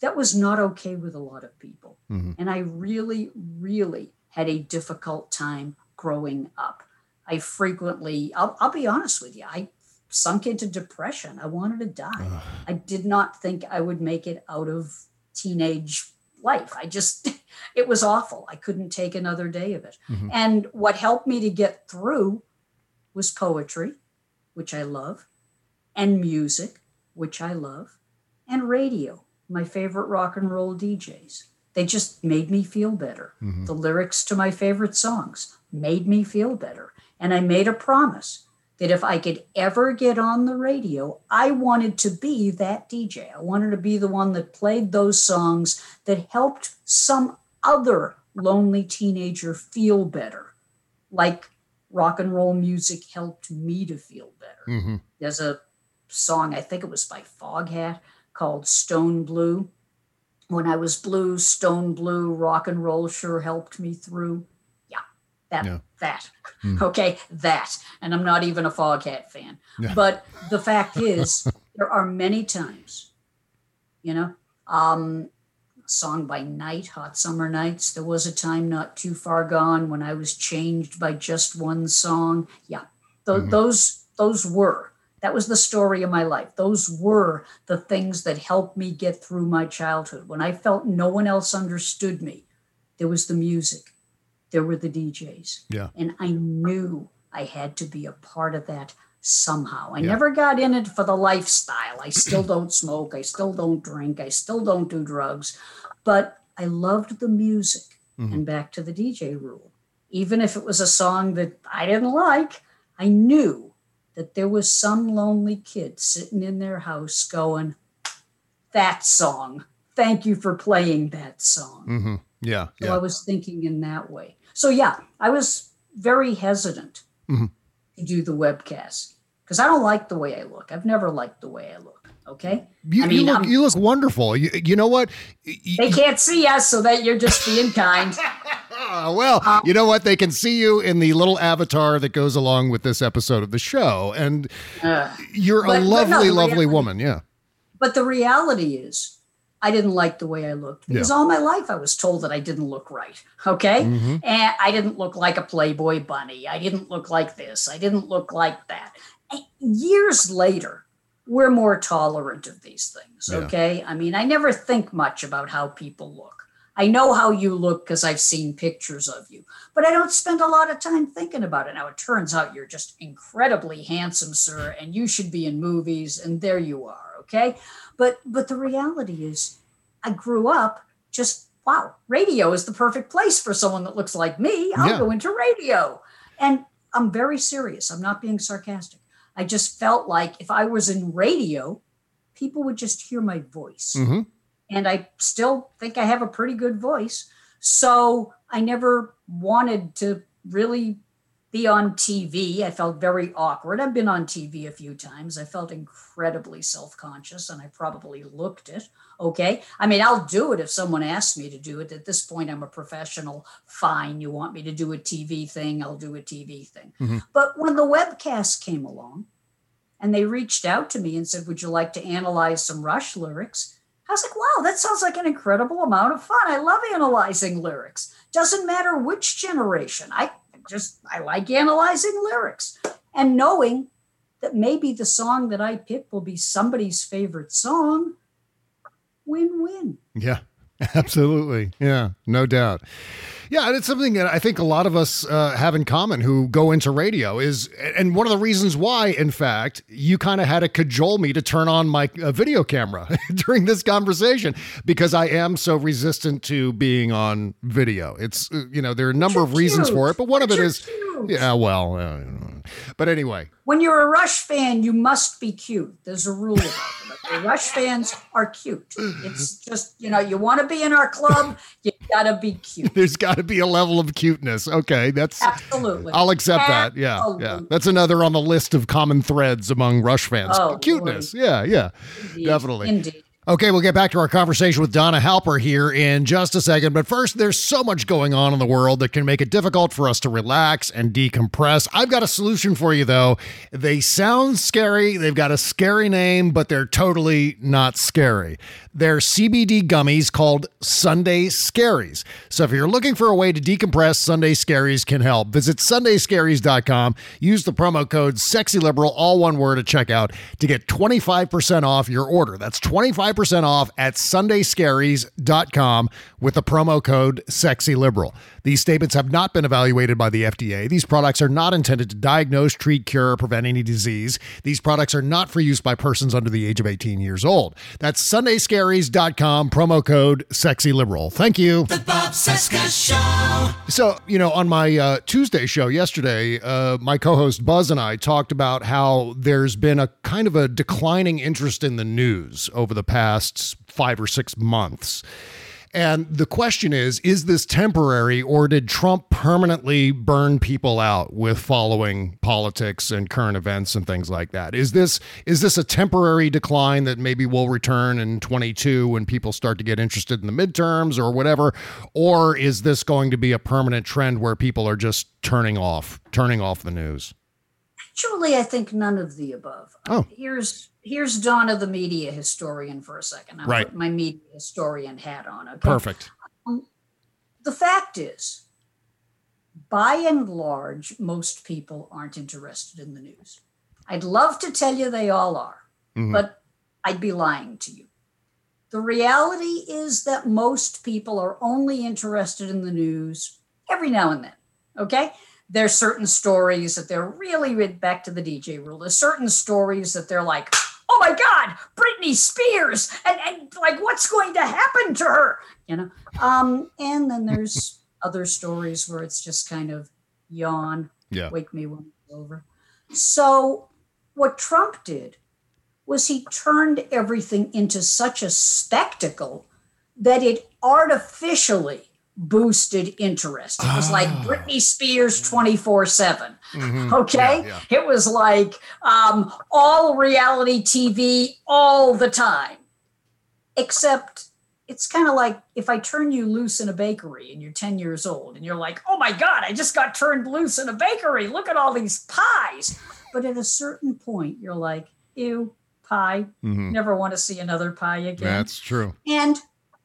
that was not okay with a lot of people. Mhm. And I really, really had a difficult time growing up. I frequently, I'll, I'll be honest with you, I sunk into depression. I wanted to die. I did not think I would make it out of teenage life. I just, it was awful. I couldn't take another day of it. Mhm. And what helped me to get through was poetry, which I love, and music, which I love, and radio, my favorite rock and roll DJs. They just made me feel better. The lyrics to my favorite songs made me feel better. And I made a promise that if I could ever get on the radio, I wanted to be that DJ. I wanted to be the one that played those songs that helped some other lonely teenager feel better, like rock and roll music helped me to feel better. Mhm. There's a song, I think it was by Foghat, called Stone Blue. When I was blue, stone blue, rock and roll sure helped me through. That, Yeah. that. Mm. Okay, that. And I'm not even a Foghat fan. Yeah. But the fact is, there are many times, you know, um, song by Night, Hot Summer Nights. There was a time not too far gone when I was changed by just one song. Yeah, Th- Mhm. those those were that was the story of my life. Those were the things that helped me get through my childhood. When I felt no one else understood me, there was the music, there were the DJs. Yeah. And I knew I had to be a part of that somehow. I Yeah. never got in it for the lifestyle. I still don't smoke, I still don't drink, I still don't do drugs, but I loved the music. Mhm. And back to the DJ rule. Even if it was a song that I didn't like, I knew that there was some lonely kid sitting in their house going, That song. Thank you for playing that song. hmm Yeah. So I was thinking in that way. So yeah, I was very hesitant Mhm. to do the webcast because I don't like the way I look. I've never liked the way I look. Okay. You, I you mean, look, you look wonderful. You, you know what? Y- They can't see us, so that you're just being kind. Well, Uh, you know what? They can see you in the little avatar that goes along with this episode of the show, and Uh, you're But- a but no, lovely, lovely reality- woman. Yeah. but the reality is, I didn't like the way I looked because all my life I was told that I didn't look right. Okay. Mhm. And I didn't look like a Playboy bunny. I didn't look like this. I didn't look like that. And years later, we're more tolerant of these things. Yeah. Okay. I mean, I never think much about how people look. I know how you look because I've seen pictures of you, but I don't spend a lot of time thinking about it. Now, it turns out you're just incredibly handsome, sir, and you should be in movies, and there you are. Okay. But but the reality is, I grew up just wow, radio is the perfect place for someone that looks like me. I'll Yeah. go into radio. And I'm very serious. I'm not being sarcastic. I just felt like if I was in radio, people would just hear my voice. hmm And I still think I have a pretty good voice. So I never wanted to really be on TV. I felt very awkward. I've been on TV a few times. I felt incredibly self conscious and I probably looked it. Okay. I mean, I'll do it if someone asks me to do it. At this point, I'm a professional. Fine. You want me to do a TV thing? I'll do a TV thing. Mhm. But when the webcast came along and they reached out to me and said, Would you like to analyze some Rush lyrics? I was like, wow, that sounds like an incredible amount of fun. I love analyzing lyrics. Doesn't matter which generation. I just I like analyzing lyrics and knowing that maybe the song that I pick will be somebody's favorite song. Win-win. Yeah, absolutely. Yeah, no doubt. Yeah, and it's something that I think a lot of us uh, have in common who go into radio is, and one of the reasons why, in fact, you kind of had to cajole me to turn on my uh, video camera during this conversation because I am so resistant to being on video. It's, uh, you know, there are a number of reasons cute. for it, but one of it You're is, cute. yeah, well, uh, but anyway, When you're a Rush fan, you must be cute. There's a rule about it. Rush fans are cute. It's just, you know, you want to be in our club, you gotta be cute. there's got to be a level of cuteness. Okay, that's. Absolutely. I'll accept that. Yeah, yeah. That's another on the list of common threads among Rush fans. Oh, Cuteness. Yeah, yeah. Indeed. definitely. Indeed. Okay, we'll get back to our conversation with Donna Halper here in just a second. But first, there's so much going on in the world that can make it difficult for us to relax and decompress. I've got a solution for you, though. They sound scary, they've got a scary name, but they're totally not scary. They're CBD gummies called Sunday Scaries. So if you're looking for a way to decompress, Sunday Scaries can help. Visit sundayscaries.com. Use the promo code SEXYLIBERAL, all one word at checkout, to get 25% off your order. That's 25% off at sundayscaries.com with the promo code SEXYLIBERAL. These statements have not been evaluated by the FDA. These products are not intended to diagnose, treat, cure, or prevent any disease. These products are not for use by persons under the age of 18 years old. That's sundayscaries.com, promo code SEXYLIBERAL. Thank you. The Bob Cesca Show. So, you know, on my uh, Tuesday show yesterday, uh, my co host Buzz and I talked about how there's been a kind of a declining interest in the news over the past five or six months. And the question is is this temporary or did Trump permanently burn people out with following politics and current events and things like that? Is this is this a temporary decline that maybe will return in 22 when people start to get interested in the midterms or whatever or is this going to be a permanent trend where people are just turning off turning off the news? Actually, I think none of the above. Oh. Here's here's Donna, the media historian, for a second. I'll Right. put my media historian hat on. Okay. Perfect. The fact is, by and large, most people aren't interested in the news. I'd love to tell you they all are, Mhm. but I'd be lying to you. The reality is that most people are only interested in the news every now and then. Okay. There's certain stories that they're really back to the DJ rule. There's certain stories that they're like, oh my God, Britney Spears, and, and like what's going to happen to her? You know? Um, and then there's other stories where it's just kind of yawn, Yeah. wake me when it's over. So what Trump did was he turned everything into such a spectacle that it artificially boosted interest. It was like Britney Spears 24 7. Mhm. Okay. Yeah, It was like um, all reality TV all the time. Except it's kind of like if I turn you loose in a bakery and you're 10 years old and you're like, oh my God, I just got turned loose in a bakery. Look at all these pies. But at a certain point, you're like, ew, pie. Mhm. Never want to see another pie again. That's true. And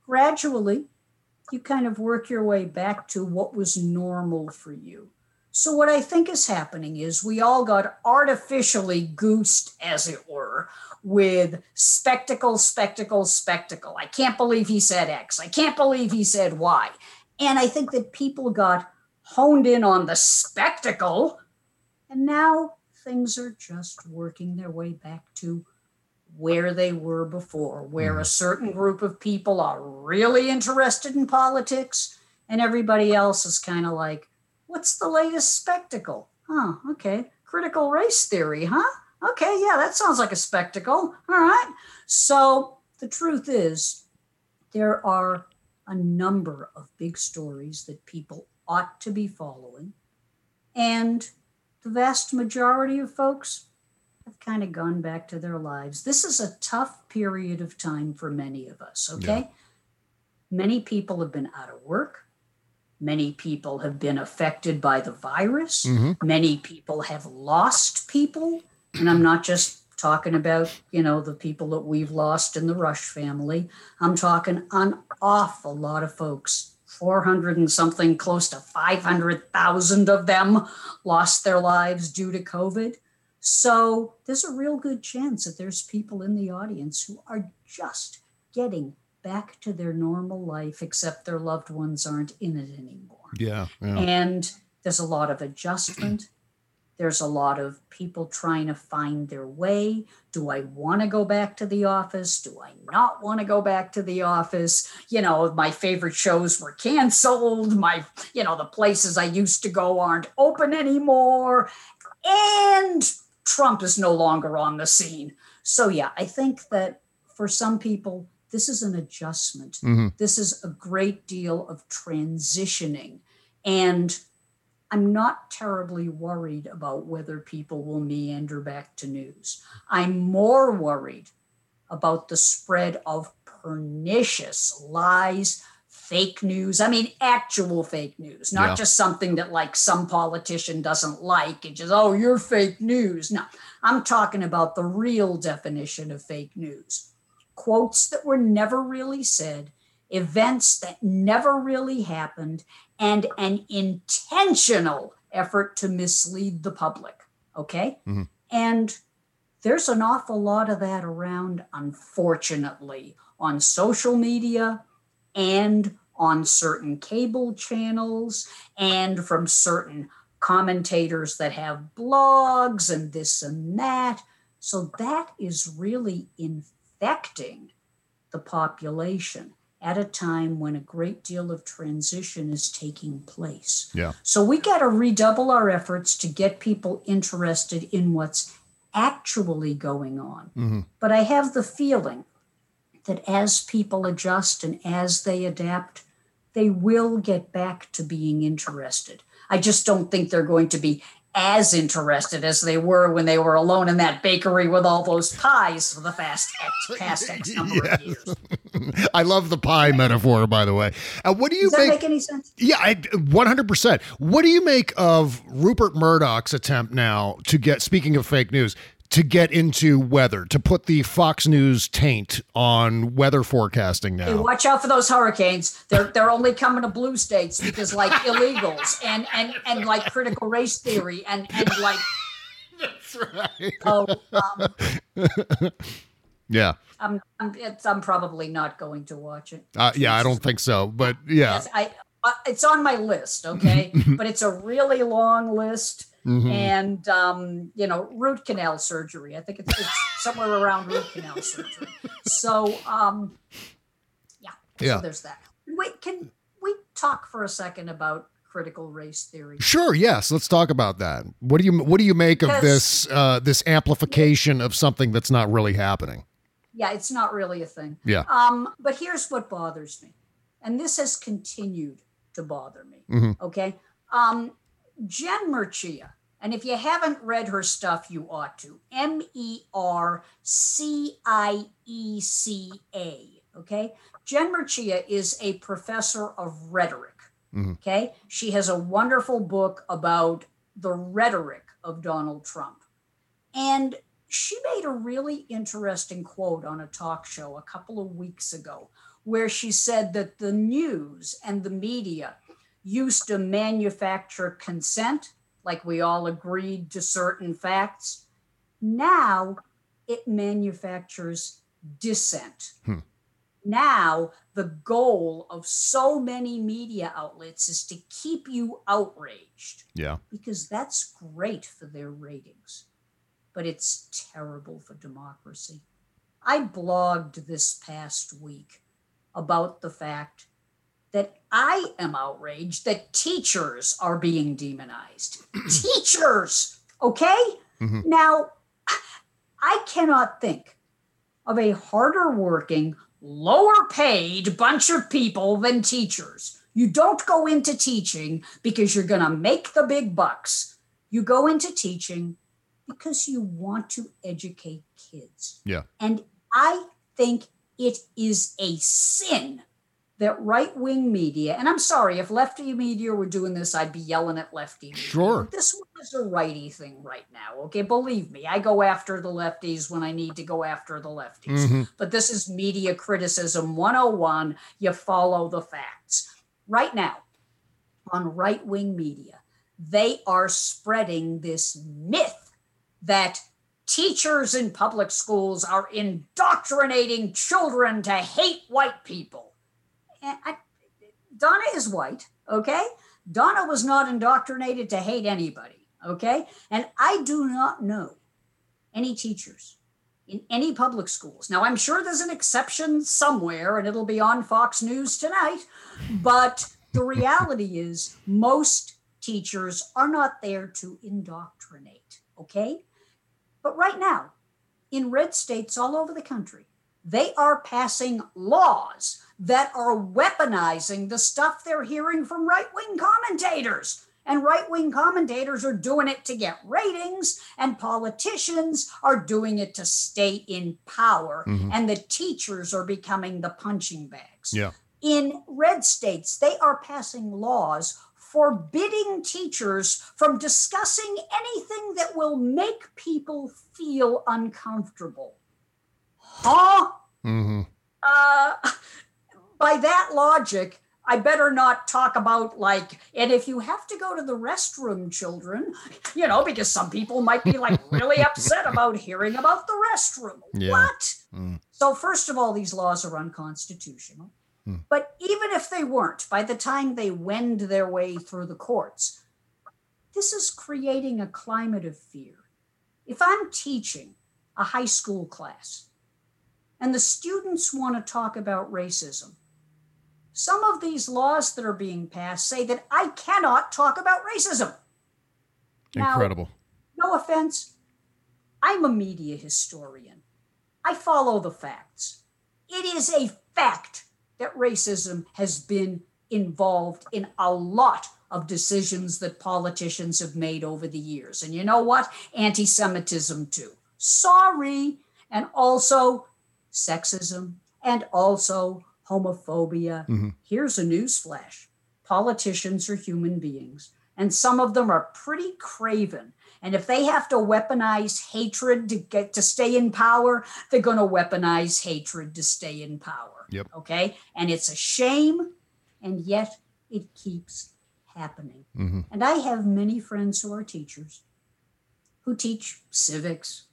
gradually, you kind of work your way back to what was normal for you. So, what I think is happening is we all got artificially goosed, as it were, with spectacle, spectacle, spectacle. I can't believe he said X. I can't believe he said Y. And I think that people got honed in on the spectacle, and now things are just working their way back to where they were before, where a mm-hmm. certain group of people are really interested in politics and everybody else is kind of like, what's the latest spectacle? Huh, okay. Critical race theory, huh? Okay, yeah, that sounds like a spectacle. All right. So the truth is, there are a number of big stories that people ought to be following. And the vast majority of folks have kind of gone back to their lives. This is a tough period of time for many of us, okay? Many people have been out of work. Many people have been affected by the virus. Mm-hmm. Many people have lost people. And I'm not just talking about, you know, the people that we've lost in the Rush family. I'm talking an awful lot of folks. 400 and something, close to 500,000 of them lost their lives due to COVID. So there's a real good chance that there's people in the audience who are just getting back to their normal life, except their loved ones aren't in it anymore. Yeah. yeah. And there's a lot of adjustment. There's a lot of people trying to find their way. Do I want to go back to the office? Do I not want to go back to the office? You know, my favorite shows were canceled. My, you know, the places I used to go aren't open anymore. And Trump is no longer on the scene. So, yeah, I think that for some people, this is an adjustment. Mm-hmm. This is a great deal of transitioning. And I'm not terribly worried about whether people will meander back to news. I'm more worried about the spread of pernicious lies, fake news. I mean, actual fake news, not Yeah. just something that like some politician doesn't like and just, oh, you're fake news. No, I'm talking about the real definition of fake news quotes that were never really said, events that never really happened, and an intentional effort to mislead the public. Okay. Mm-hmm. And there's an awful lot of that around, unfortunately, on social media and on certain cable channels and from certain commentators that have blogs and this and that. So that is really infecting the population at a time when a great deal of transition is taking place. Yeah. So we got to redouble our efforts to get people interested in what's actually going on. Mm-hmm. But I have the feeling that as people adjust and as they adapt, they will get back to being interested. I just don't think they're going to be as interested as they were when they were alone in that bakery with all those pies for the past X, past X number of years. I love the pie metaphor, by the way. Uh, what do you Does that make? make any sense? Yeah, 100%. What do you make of Rupert Murdoch's attempt now to get, speaking of fake news, to get into weather, to put the Fox News taint on weather forecasting Hey, now? watch out for those hurricanes. They're they're only coming to blue states because like illegals and and and like critical race theory and and like That's right. oh um, Yeah. I'm I'm, it's, I'm probably not going to watch it. Uh, yeah, I don't think so. But yeah. Yes, I uh, it's on my list, okay, but it's a really long list. Mhm. And um, you know, root canal surgery. I think it's, it's somewhere around root canal surgery. So, um, yeah, Yeah. So there's that. Wait, can we talk for a second about critical race theory? Sure. Yes. Let's talk about that. What do you What do you make of this uh, this amplification of something that's not really happening? Yeah, it's not really a thing. Yeah. Um, but here's what bothers me, and this has continued to bother me. Mhm. Okay. Um, Jen Mercieca, and if you haven't read her stuff, you ought to. M E R C I E C A. Okay. Jen Mercieca is a professor of rhetoric. Mhm. Okay. She has a wonderful book about the rhetoric of Donald Trump. And she made a really interesting quote on a talk show a couple of weeks ago where she said that the news and the media used to manufacture consent, like we all agreed to certain facts. Now it manufactures dissent. Hmm. Now, the goal of so many media outlets is to keep you outraged Yeah. because that's great for their ratings, but it's terrible for democracy. I blogged this past week about the fact that I am outraged that teachers are being demonized. teachers, okay? Mhm. Now, I cannot think of a harder working, lower paid bunch of people than teachers. You don't go into teaching because you're going to make the big bucks. You go into teaching because you want to educate kids. Yeah. And I think it is a sin that right wing media, and I'm sorry, if lefty media were doing this, I'd be yelling at lefty media. Sure. This one is a righty thing right now. Okay. Believe me, I go after the lefties when I need to go after the lefties. Mhm. But this is media criticism 101. You follow the facts. Right now, on right wing media, they are spreading this myth that teachers in public schools are indoctrinating children to hate white people. I, Donna is white, okay? Donna was not indoctrinated to hate anybody, okay? And I do not know any teachers in any public schools. Now, I'm sure there's an exception somewhere and it'll be on Fox News tonight, but the reality is most teachers are not there to indoctrinate, okay? But right now, in red states all over the country, they are passing laws that are weaponizing the stuff they're hearing from right wing commentators. And right wing commentators are doing it to get ratings, and politicians are doing it to stay in power. Mm-hmm. And the teachers are becoming the punching bags. Yeah. In red states, they are passing laws forbidding teachers from discussing anything that will make people feel uncomfortable. Huh? Mhm. uh, by that logic, I better not talk about like, and if you have to go to the restroom, children, you know, because some people might be like really upset about hearing about the restroom. Yeah. What? Mm. So, first of all, these laws are unconstitutional. Hmm. But even if they weren't, by the time they wend their way through the courts, this is creating a climate of fear. If I'm teaching a high school class and the students want to talk about racism, some of these laws that are being passed say that I cannot talk about racism. Now, Incredible. no offense, I'm a media historian. I follow the facts. It is a fact that racism has been involved in a lot of decisions that politicians have made over the years. And you know what? Anti Semitism, too. Sorry. And also sexism and also homophobia. Mhm. Here's a newsflash politicians are human beings, and some of them are pretty craven. And if they have to weaponize hatred to get to stay in power, they're going to weaponize hatred to stay in power. Yep. Okay. And it's a shame, and yet it keeps happening. Mhm. And I have many friends who are teachers who teach civics,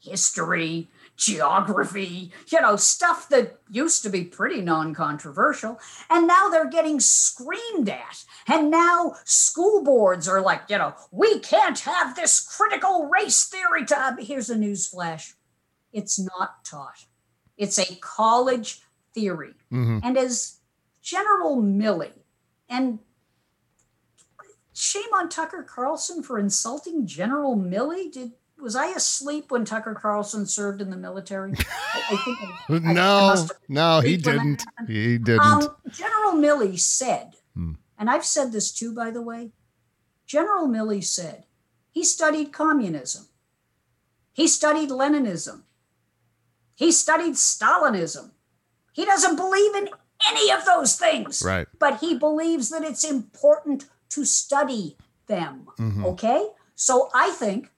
history, geography, you know, stuff that used to be pretty non controversial. And now they're getting screamed at. And now school boards are like, you know, we can't have this critical race theory. To-. Here's a news flash it's not taught, it's a college theory. Mhm. And as General Milley, and shame on Tucker Carlson for insulting General Milley. Did was I asleep when Tucker Carlson served in the military? I, I think I- No, no, he sleep when that didn't. He didn't. Um, General Milley said, Hmm. and I've said this too, by the way. General Milley said he studied communism, he studied Leninism, he studied Stalinism. He doesn't believe in any of those things, Right. but he believes that it's important to study them. Mhm. Okay? So I think,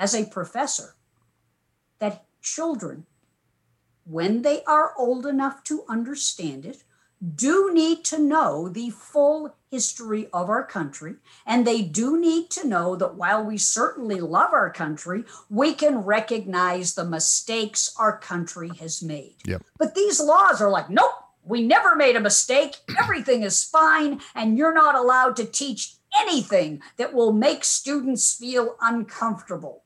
as a professor, that children, when they are old enough to understand it, do need to know the full history of our country. And they do need to know that while we certainly love our country, we can recognize the mistakes our country has made. Yep. But these laws are like, nope, we never made a mistake. Everything is fine. And you're not allowed to teach anything that will make students feel uncomfortable.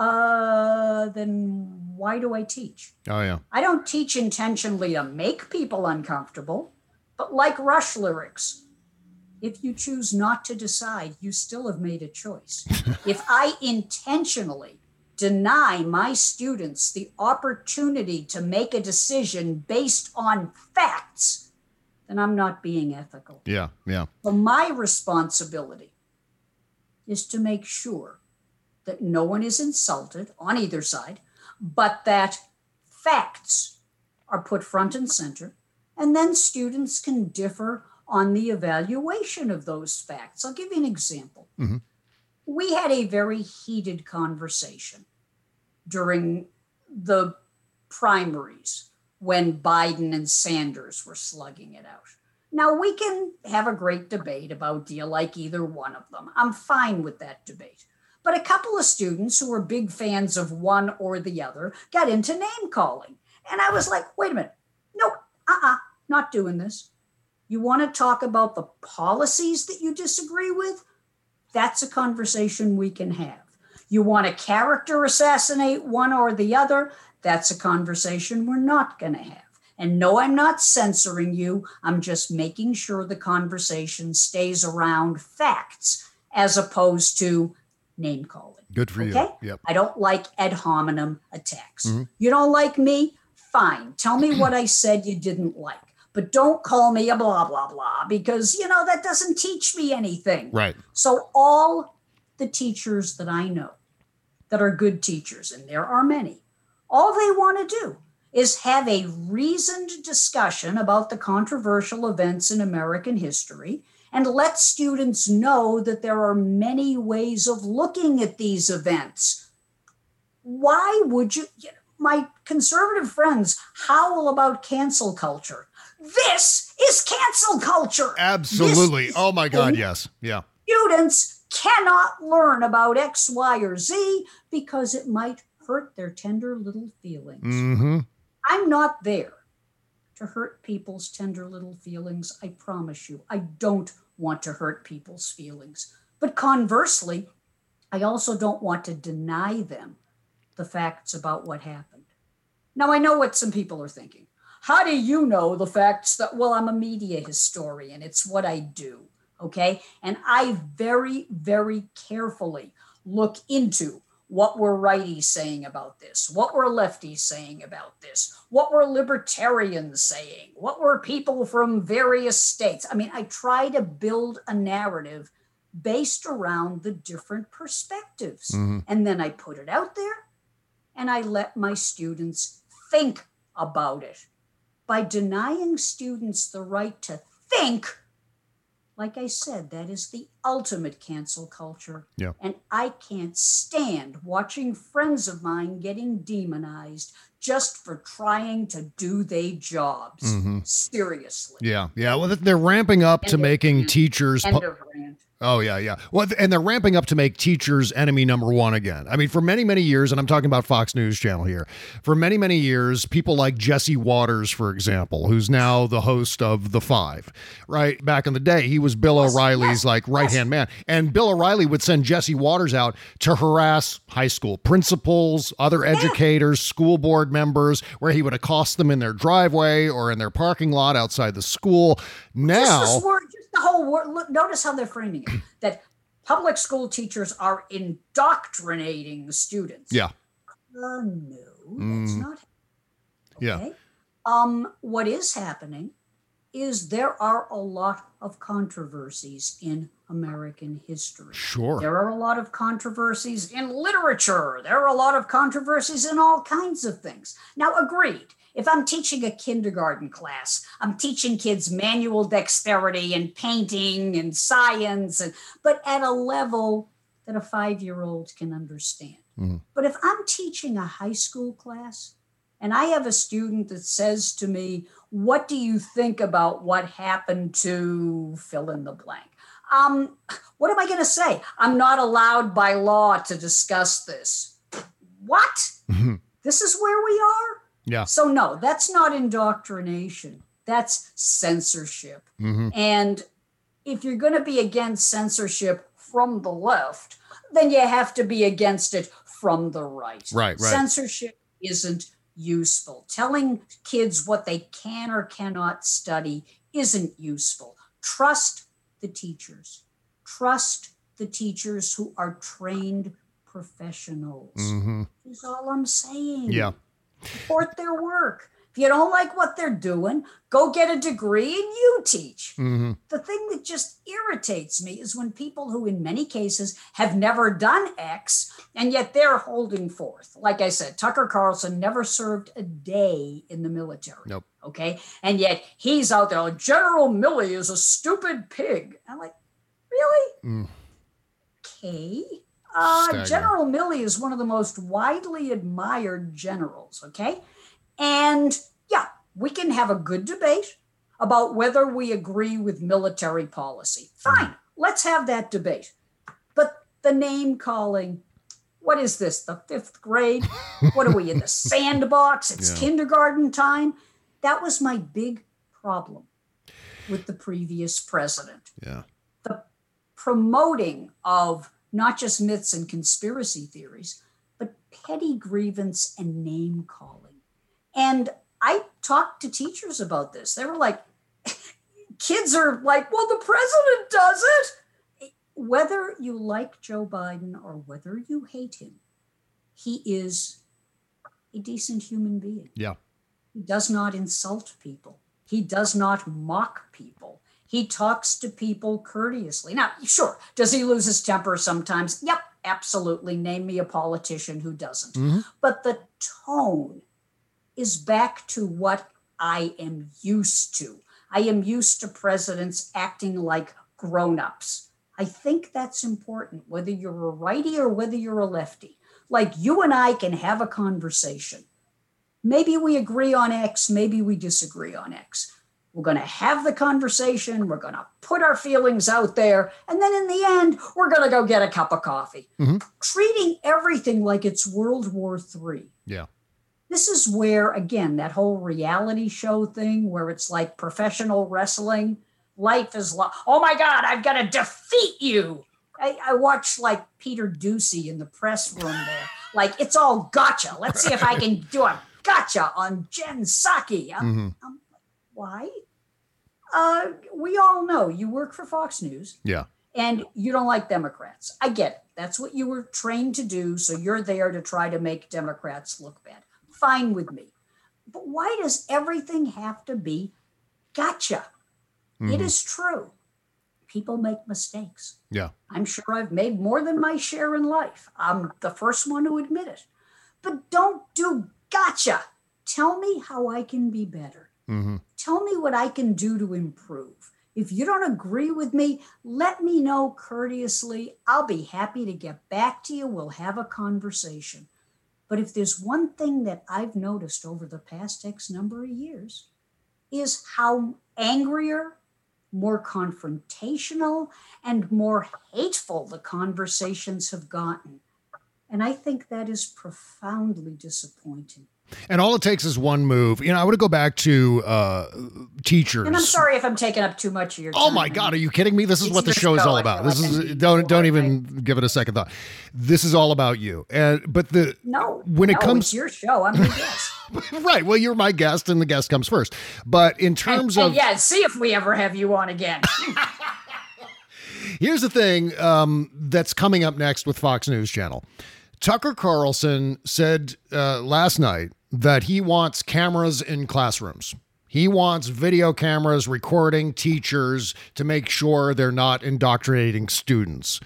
Uh, then why do I teach? Oh yeah. I don't teach intentionally to make people uncomfortable, but like Rush lyrics, if you choose not to decide, you still have made a choice. if I intentionally deny my students the opportunity to make a decision based on facts, then I'm not being ethical. Yeah. Yeah. So my responsibility is to make sure that no one is insulted on either side, but that facts are put front and center, and then students can differ on the evaluation of those facts. I'll give you an example. Mhm. We had a very heated conversation during the primaries when Biden and Sanders were slugging it out. Now, we can have a great debate about do you like either one of them. I'm fine with that debate. But a couple of students who were big fans of one or the other got into name calling. And I was like, wait a minute. Nope, uh uh not doing this. You want to talk about the policies that you disagree with? That's a conversation we can have. You want to character assassinate one or the other? That's a conversation we're not going to have. And no, I'm not censoring you. I'm just making sure the conversation stays around facts as opposed to name calling. Good for you. Okay? Yep. I don't like ad hominem attacks. Mm-hmm. You don't like me? Fine. Tell me what I said you didn't like. But don't call me a blah, blah, blah, because, you know, that doesn't teach me anything. Right. So, all the teachers that I know that are good teachers, and there are many, all they want to do is have a reasoned discussion about the controversial events in American history and let students know that there are many ways of looking at these events. Why would you? you know, my conservative friends howl about cancel culture. This is cancel culture. Absolutely. This Oh my God. Yes. Yeah. students cannot learn about X, Y, or Z because it might hurt their tender little feelings. Mm-hmm. I'm not there to hurt people's tender little feelings. I promise you, I don't want to hurt people's feelings. But conversely, I also don't want to deny them the facts about what happened. Now, I know what some people are thinking. How do you know the facts that, well, I'm a media historian, it's what I do. Okay. And I very, very carefully look into what were righties saying about this? What were lefties saying about this? What were libertarians saying? What were people from various states? I mean, I try to build a narrative based around the different perspectives. Mm-hmm. And then I put it out there and I let my students think about it. By denying students the right to think, like I said, that is the ultimate cancel culture. Yeah. And I can't stand watching friends of mine getting demonized just for trying to do their jobs. Mm-hmm. Seriously. Yeah. Yeah. Well, they're ramping up to End of making rant. teachers. Pu-. Oh yeah, yeah. Well, and they're ramping up to make teachers enemy number one again. I mean, for many, many years, and I'm talking about Fox News Channel here. For many, many years, people like Jesse Watters, for example, who's now the host of The Five, right? Back in the day, he was Bill O'Reilly's like right hand man, and Bill O'Reilly would send Jesse Watters out to harass high school principals, other educators, school board members, where he would accost them in their driveway or in their parking lot outside the school. Now, Just this word, just the whole word. Look, notice how they're framing it. That public school teachers are indoctrinating the students. yeah, Uh, no, that's not. yeah. Um, what is happening is there are a lot of controversies in American history. Sure. There are a lot of controversies in literature. There are a lot of controversies in all kinds of things. Now, agreed. If I'm teaching a kindergarten class, I'm teaching kids manual dexterity and painting and science, and, but at a level that a five year old can understand. But if I'm teaching a high school class and I have a student that says to me, What do you think about what happened to fill in the blank? Um, what am I going to say? I'm not allowed by law to discuss this. What? This is where we are? Yeah. So, no, that's not indoctrination. That's censorship. And if you're going to be against censorship from the left, then you have to be against it from the right. Right, right. Censorship isn't useful. Telling kids what they can or cannot study isn't useful. Trust the teachers. Trust the teachers who are trained professionals. Mm-hmm. Is all I'm saying. Yeah. Support their work. If you don't like what they're doing, go get a degree and you teach. Mm-hmm. The thing that just irritates me is when people who, in many cases, have never done X and yet they're holding forth. Like I said, Tucker Carlson never served a day in the military. Nope. Okay. And yet he's out there, like, General Milley is a stupid pig. I'm like, really? Mm. Okay. Uh, General Milley is one of the most widely admired generals. Okay. And yeah, we can have a good debate about whether we agree with military policy. Fine, let's have that debate. But the name calling, what is this, the fifth grade? What are we in the sandbox? It's Yeah. kindergarten time. That was my big problem with the previous president Yeah. the promoting of not just myths and conspiracy theories, but petty grievance and name calling. And I talked to teachers about this. They were like, kids are like, well, the president does it. Whether you like Joe Biden or whether you hate him, he is a decent human being. Yeah. He does not insult people. He does not mock people. He talks to people courteously. Now, sure, does he lose his temper sometimes? Yep, absolutely. Name me a politician who doesn't. Mhm. But the tone is back to what I am used to. I am used to presidents acting like grown ups. I think that's important, whether you're a righty or whether you're a lefty. Like you and I can have a conversation. Maybe we agree on X, maybe we disagree on X. We're going to have the conversation, we're going to put our feelings out there, and then in the end, we're going to go get a cup of coffee. Mhm. Treating everything like it's World War III. Yeah. This is where, again, that whole reality show thing where it's like professional wrestling. Life is like, oh my God, I've got to defeat you. I, I watched like Peter Doocy in the press room there. Like, it's all gotcha. Let's see if I can do a gotcha on Jen Psaki. I'm, Mhm. I'm why? Uh, we all know you work for Fox News Yeah. and you don't like Democrats. I get it. That's what you were trained to do. So you're there to try to make Democrats look bad. Fine with me. But why does everything have to be gotcha? It Mhm. is true. People make mistakes. Yeah. I'm sure I've made more than my share in life. I'm the first one to admit it. But don't do gotcha. Tell me how I can be better. Mm-hmm. Tell me what I can do to improve. If you don't agree with me, let me know courteously. I'll be happy to get back to you. We'll have a conversation. But if there's one thing that I've noticed over the past X number of years, is how angrier, more confrontational, and more hateful the conversations have gotten. And I think that is profoundly disappointing. And all it takes is one move. You know, I want to go back to uh, teachers. And I'm sorry if I'm taking up too much of your time. Oh my God, are you kidding me? This is what the show is all about. This is don't don't even give it a second thought. This is all about you. And but the No. when it no, comes your show. I'm your guest. right, well, you're my guest, and the guest comes first. But in terms and of yeah, see if we ever have you on again. Here's the thing um, that's coming up next with Fox News Channel. Tucker Carlson said uh, last night that he wants cameras in classrooms. He wants video cameras recording teachers to make sure they're not indoctrinating students.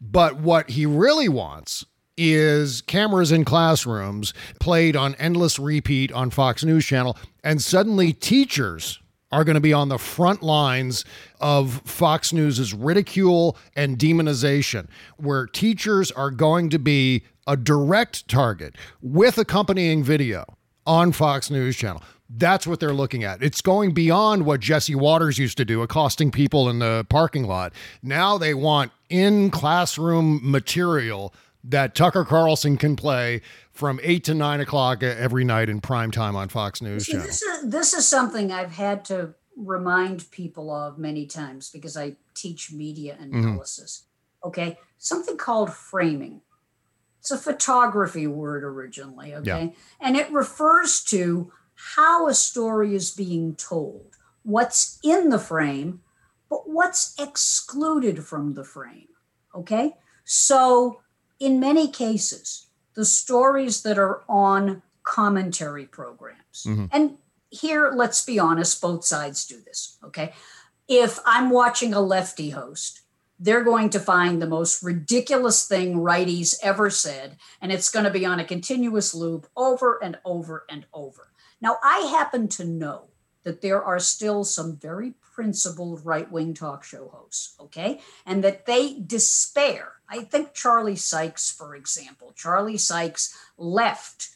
But what he really wants is cameras in classrooms played on endless repeat on Fox News Channel, and suddenly teachers are going to be on the front lines of Fox News's ridicule and demonization, where teachers are going to be a direct target with accompanying video on Fox News Channel. That's what they're looking at. It's going beyond what Jesse Watters used to do, accosting people in the parking lot. Now they want in classroom material that Tucker Carlson can play from eight to nine o'clock every night in prime time on Fox News See, Channel. this is this is something I've had to remind people of many times because I teach media Mm-hmm. analysis. Okay, something called framing. It's a photography word originally, okay? And it refers to how a story is being told, what's in the frame, but what's excluded from the frame, okay? So, in many cases, the stories that are on commentary programs, mm-hmm. and here, let's be honest, both sides do this, okay? If I'm watching a lefty host, they're going to find the most ridiculous thing righties ever said, and it's going to be on a continuous loop over and over and over. Now, I happen to know that there are still some very principled right wing talk show hosts, okay? And that they despair. I think Charlie Sykes, for example, Charlie Sykes left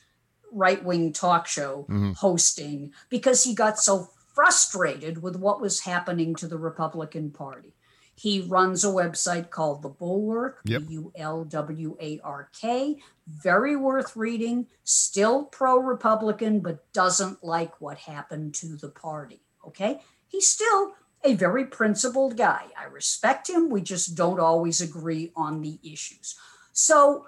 right wing talk show mm-hmm. hosting because he got so frustrated with what was happening to the Republican Party. He runs a website called The Bulwark, Yep. U L W A R K. Very worth reading, still pro Republican, but doesn't like what happened to the party. Okay. He's still a very principled guy. I respect him. We just don't always agree on the issues. So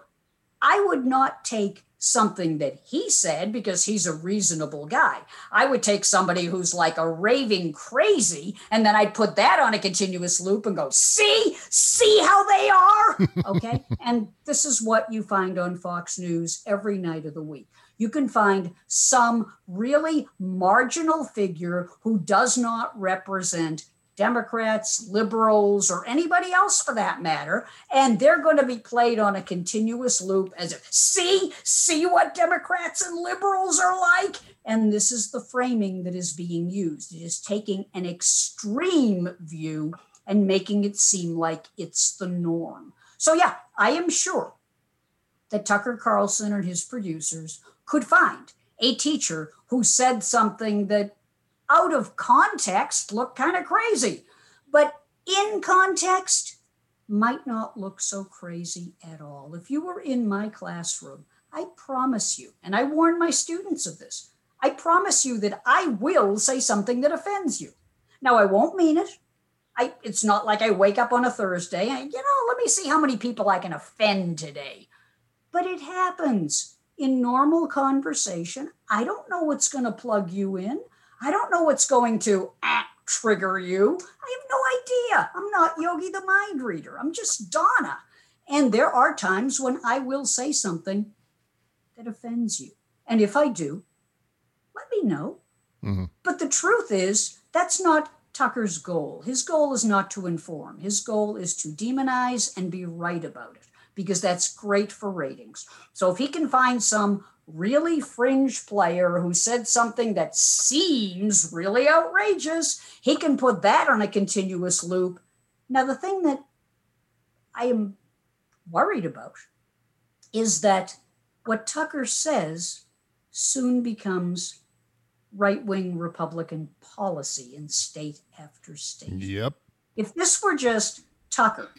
I would not take something that he said because he's a reasonable guy. I would take somebody who's like a raving crazy and then I'd put that on a continuous loop and go, see, see how they are. Okay. and this is what you find on Fox News every night of the week. You can find some really marginal figure who does not represent Democrats, liberals, or anybody else for that matter. And they're going to be played on a continuous loop as if, see, see what Democrats and liberals are like. And this is the framing that is being used. It is taking an extreme view and making it seem like it's the norm. So, yeah, I am sure that Tucker Carlson and his producers could find a teacher who said something that out of context look kind of crazy, but in context might not look so crazy at all. If you were in my classroom, I promise you, and I warn my students of this, I promise you that I will say something that offends you. Now, I won't mean it. I, it's not like I wake up on a Thursday and, you know, let me see how many people I can offend today. But it happens in normal conversation. I don't know what's going to plug you in. I don't know what's going to ah, trigger you. I have no idea. I'm not Yogi the mind reader. I'm just Donna. And there are times when I will say something that offends you. And if I do, let me know. But the truth is, that's not Tucker's goal. His goal is not to inform, his goal is to demonize and be right about it because that's great for ratings. So if he can find some really fringe player who said something that seems really outrageous, he can put that on a continuous loop. Now, the thing that I am worried about is that what Tucker says soon becomes right wing Republican policy in state after state. Yep. If this were just Tucker,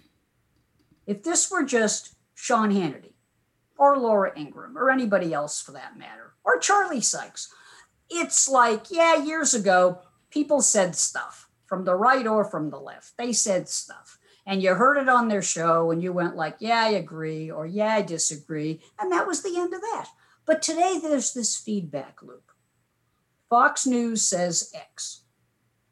if this were just Sean Hannity or Laura Ingraham or anybody else for that matter, or Charlie Sykes, it's like, yeah, years ago, people said stuff from the right or from the left. They said stuff. And you heard it on their show and you went like, yeah, I agree, or yeah, I disagree. And that was the end of that. But today there's this feedback loop. Fox News says X.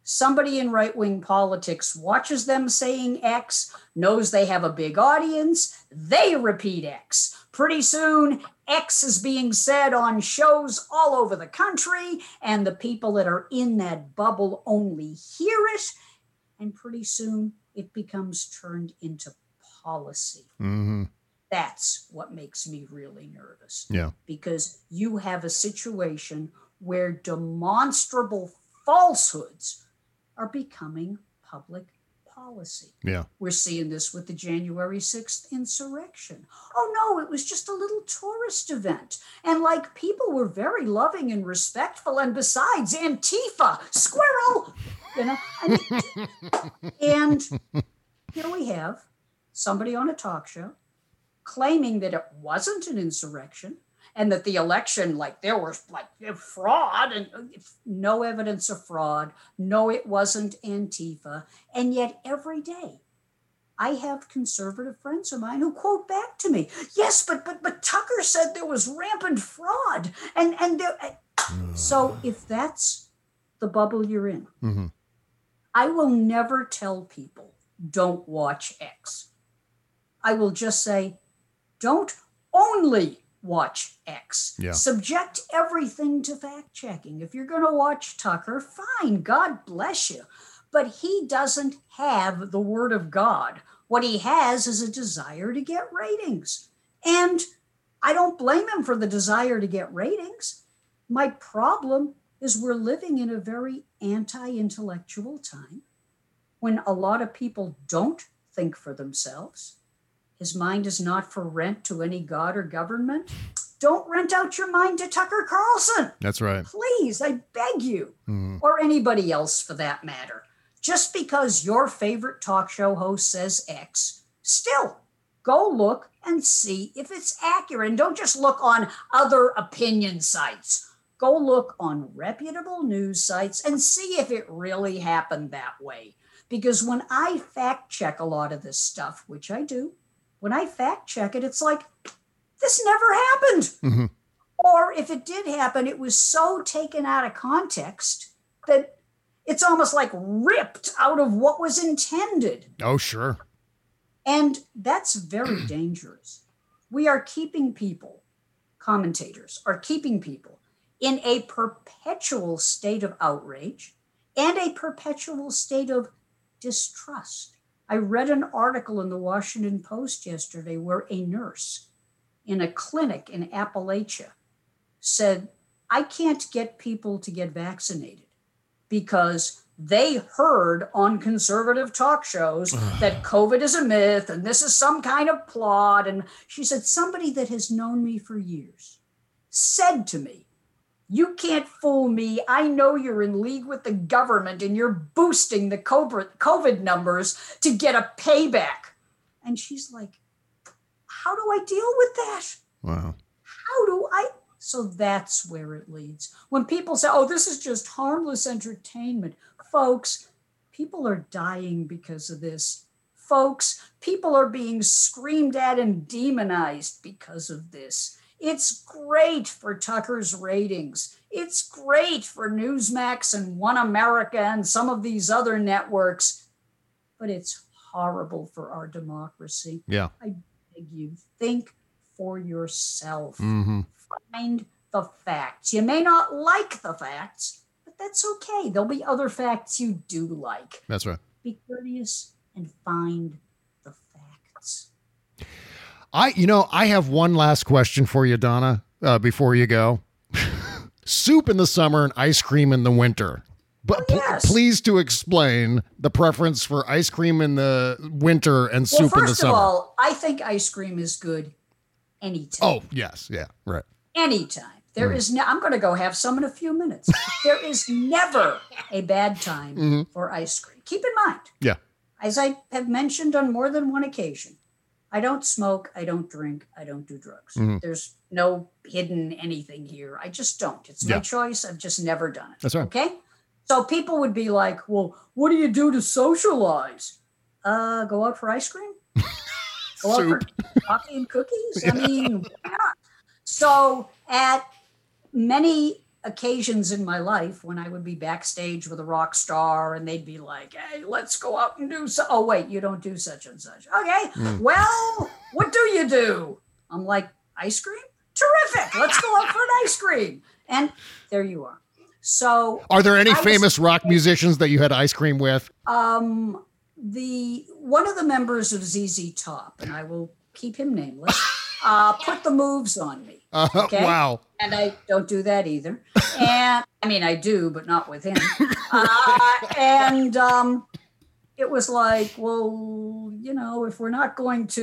Somebody in right wing politics watches them saying X, knows they have a big audience, they repeat X. Pretty soon, X is being said on shows all over the country, and the people that are in that bubble only hear it. And pretty soon, it becomes turned into policy. hmm That's what makes me really nervous Yeah. because you have a situation where demonstrable falsehoods are becoming public policy. Yeah. We're seeing this with the January 6th insurrection. Oh no, it was just a little tourist event. And like people were very loving and respectful. And besides, Antifa, squirrel, you know. I mean, and here we have somebody on a talk show claiming that it wasn't an insurrection and that the election, like there was like fraud and uh, no evidence of fraud. No, it wasn't Antifa. And yet every day I have conservative friends of mine who quote back to me, "Yes, but but but Tucker said there was rampant fraud." And and there, so if that's the bubble you're in, Mm-hmm. I will never tell people don't watch X. I will just say don't only watch X. Yeah. Subject everything to fact checking. If you're going to watch Tucker, fine, God bless you. But he doesn't have the word of God. What he has is a desire to get ratings. And I don't blame him for the desire to get ratings. My problem is we're living in a very anti intellectual time when a lot of people don't think for themselves. His mind is not for rent to any god or government. Don't rent out your mind to Tucker Carlson. That's right. Please, I beg you, Mhm. or anybody else for that matter. Just because your favorite talk show host says X, still go look and see if it's accurate. And don't just look on other opinion sites. Go look on reputable news sites and see if it really happened that way. Because when I fact check a lot of this stuff, which I do, when I fact check it, it's like, this never happened. Mhm. Or if it did happen, it was so taken out of context that it's almost like ripped out of what was intended. Oh, sure. And that's very dangerous. We are keeping people, commentators are keeping people in a perpetual state of outrage and a perpetual state of distrust. I read an article in the Washington Post yesterday where a nurse in a clinic in Appalachia said, I can't get people to get vaccinated because they heard on conservative talk shows that COVID is a myth and this is some kind of plot. And she said, somebody that has known me for years said to me, You can't fool me. I know you're in league with the government and you're boosting the COVID numbers to get a payback. And she's like, How do I deal with that? Wow. How do I? So that's where it leads. When people say, oh, this is just harmless entertainment, folks, people are dying because of this. Folks, people are being screamed at and demonized because of this. It's great for Tucker's ratings. It's great for Newsmax and One America and some of these other networks, but it's horrible for our democracy. Yeah. I beg you, think for yourself. Mm-hmm. Find the facts. You may not like the facts, but that's okay. There'll be other facts you do like. That's right. Be courteous and find the facts. I, you know, I have one last question for you, Donna, uh, before you go. Soup in the summer and ice cream in the winter. But pl- yes. please to explain the preference for ice cream in the winter and Well, soup in the summer. first of all, I think ice cream is good anytime. oh, yes. Yeah. Right. anytime. There is no, I'm going to go have some in a few minutes. there is never a bad time for ice cream. Keep in mind, Yeah. as I have mentioned on more than one occasion, I don't smoke, I don't drink, I don't do drugs. Mhm. There's no hidden anything here. I just don't. It's my choice. I've just never done it. That's right. Okay? So people would be like, well, what do you do to socialize? Uh, go out for ice cream? Go out for coffee and cookies? I mean, not? So at many occasions in my life when I would be backstage with a rock star and they'd be like, hey, let's go out and do so. Oh, wait, you don't do such and such. Okay. Well, what do you do? I'm like, ice cream? Terrific. Let's go out for an ice cream. And there you are. So Are there any was- famous rock musicians that you had ice cream with? um the one of the members of ZZ Top, and I will keep him nameless, uh, put the moves on me. Uh, Wow. And I don't do that either. And I mean, I do, but not with him. Uh, and um, it was like, well, you know, if we're not going to,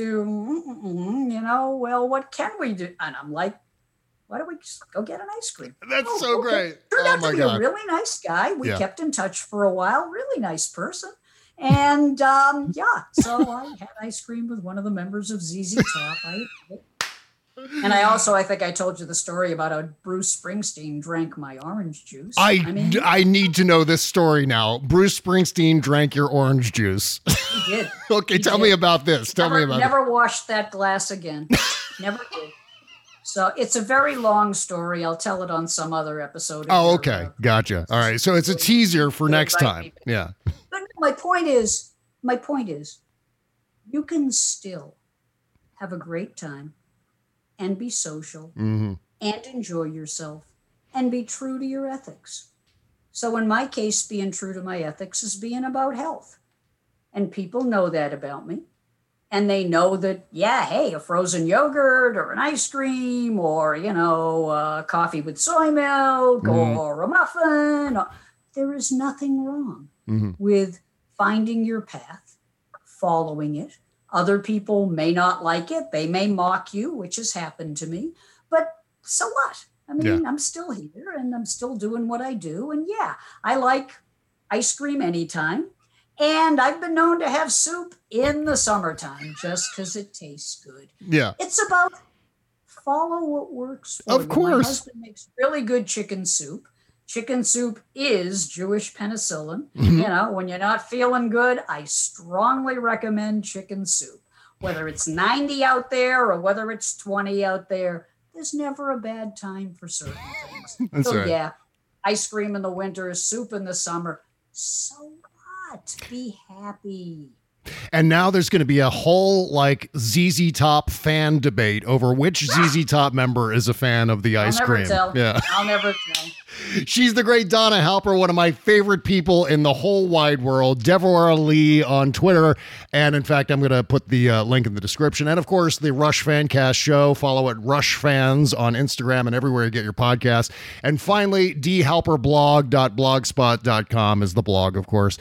you know, well, what can we do? And I'm like, why don't we just go get an ice cream? That's Oh, so okay. great. Turned Oh out my to be a really nice guy. We Yeah. kept in touch for a while. Really nice person. And um, yeah, so I had ice cream with one of the members of ZZ Top. I, And I also, I think I told you the story about how Bruce Springsteen drank my orange juice. I, I, mean, need to know this story now. Bruce Springsteen drank your orange juice. he did. okay, He tell did. me about this. Tell never, me about Never washed that glass again. never did. So it's a very long story. I'll tell it on some other episode. Oh, okay. uh, Gotcha. All right. So it's a teaser for next time. Yeah. But my point is, my point is, you can still have a great time and be social hmm and enjoy yourself and be true to your ethics. So, in my case, being true to my ethics is being about health. And people know that about me. And they know that, yeah, hey, a frozen yogurt or an ice cream or, you know, uh, coffee with soy milk Mhm. or a muffin. Or, there is nothing wrong Mhm. with finding your path, following it. Other people may not like it. They may mock you, which has happened to me. But so what? I mean, I'm still here and I'm still doing what I do. And yeah, I like ice cream anytime. And I've been known to have soup in the summertime just because it tastes good. Yeah. It's about follow what works for Of you. course. My husband makes really good chicken soup. Chicken soup is Jewish penicillin. Mm-hmm. You know, when you're not feeling good, I strongly recommend chicken soup. Whether it's 90 out there or whether it's 20 out there, there's never a bad time for certain things. That's so right. yeah, ice cream in the winter, soup in the summer. So what? Be happy. And now there's going to be a whole like ZZ Top fan debate over which ZZ Top member is a fan of the I'll ice never cream. tell. Yeah. I'll never tell. She's the great Donna Halper, one of my favorite people in the whole wide world. Devorah Leah on Twitter. And in fact, I'm going to put the uh, link in the description. And of course, the Rush Fancast show. Follow at Rush Fans on Instagram and everywhere you get your podcast. And finally, dhalperblog.blogspot.com is the blog, of course.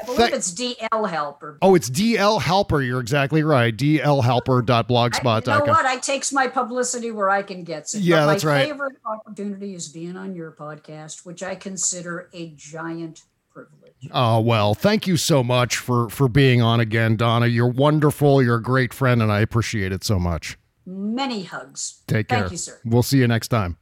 I believe it's DL Halper. Oh, it's DL Halper. You're exactly right. I, you know what? I takes my publicity where I can get it. Yeah, But that's my right. favorite opportunity is being on your podcast, which I consider a giant privilege. Oh well, thank you so much for for being on again, Donna. You're wonderful. You're a great friend, and I appreciate it so much. Many hugs. Take care. Thank you, sir. We'll see you next time.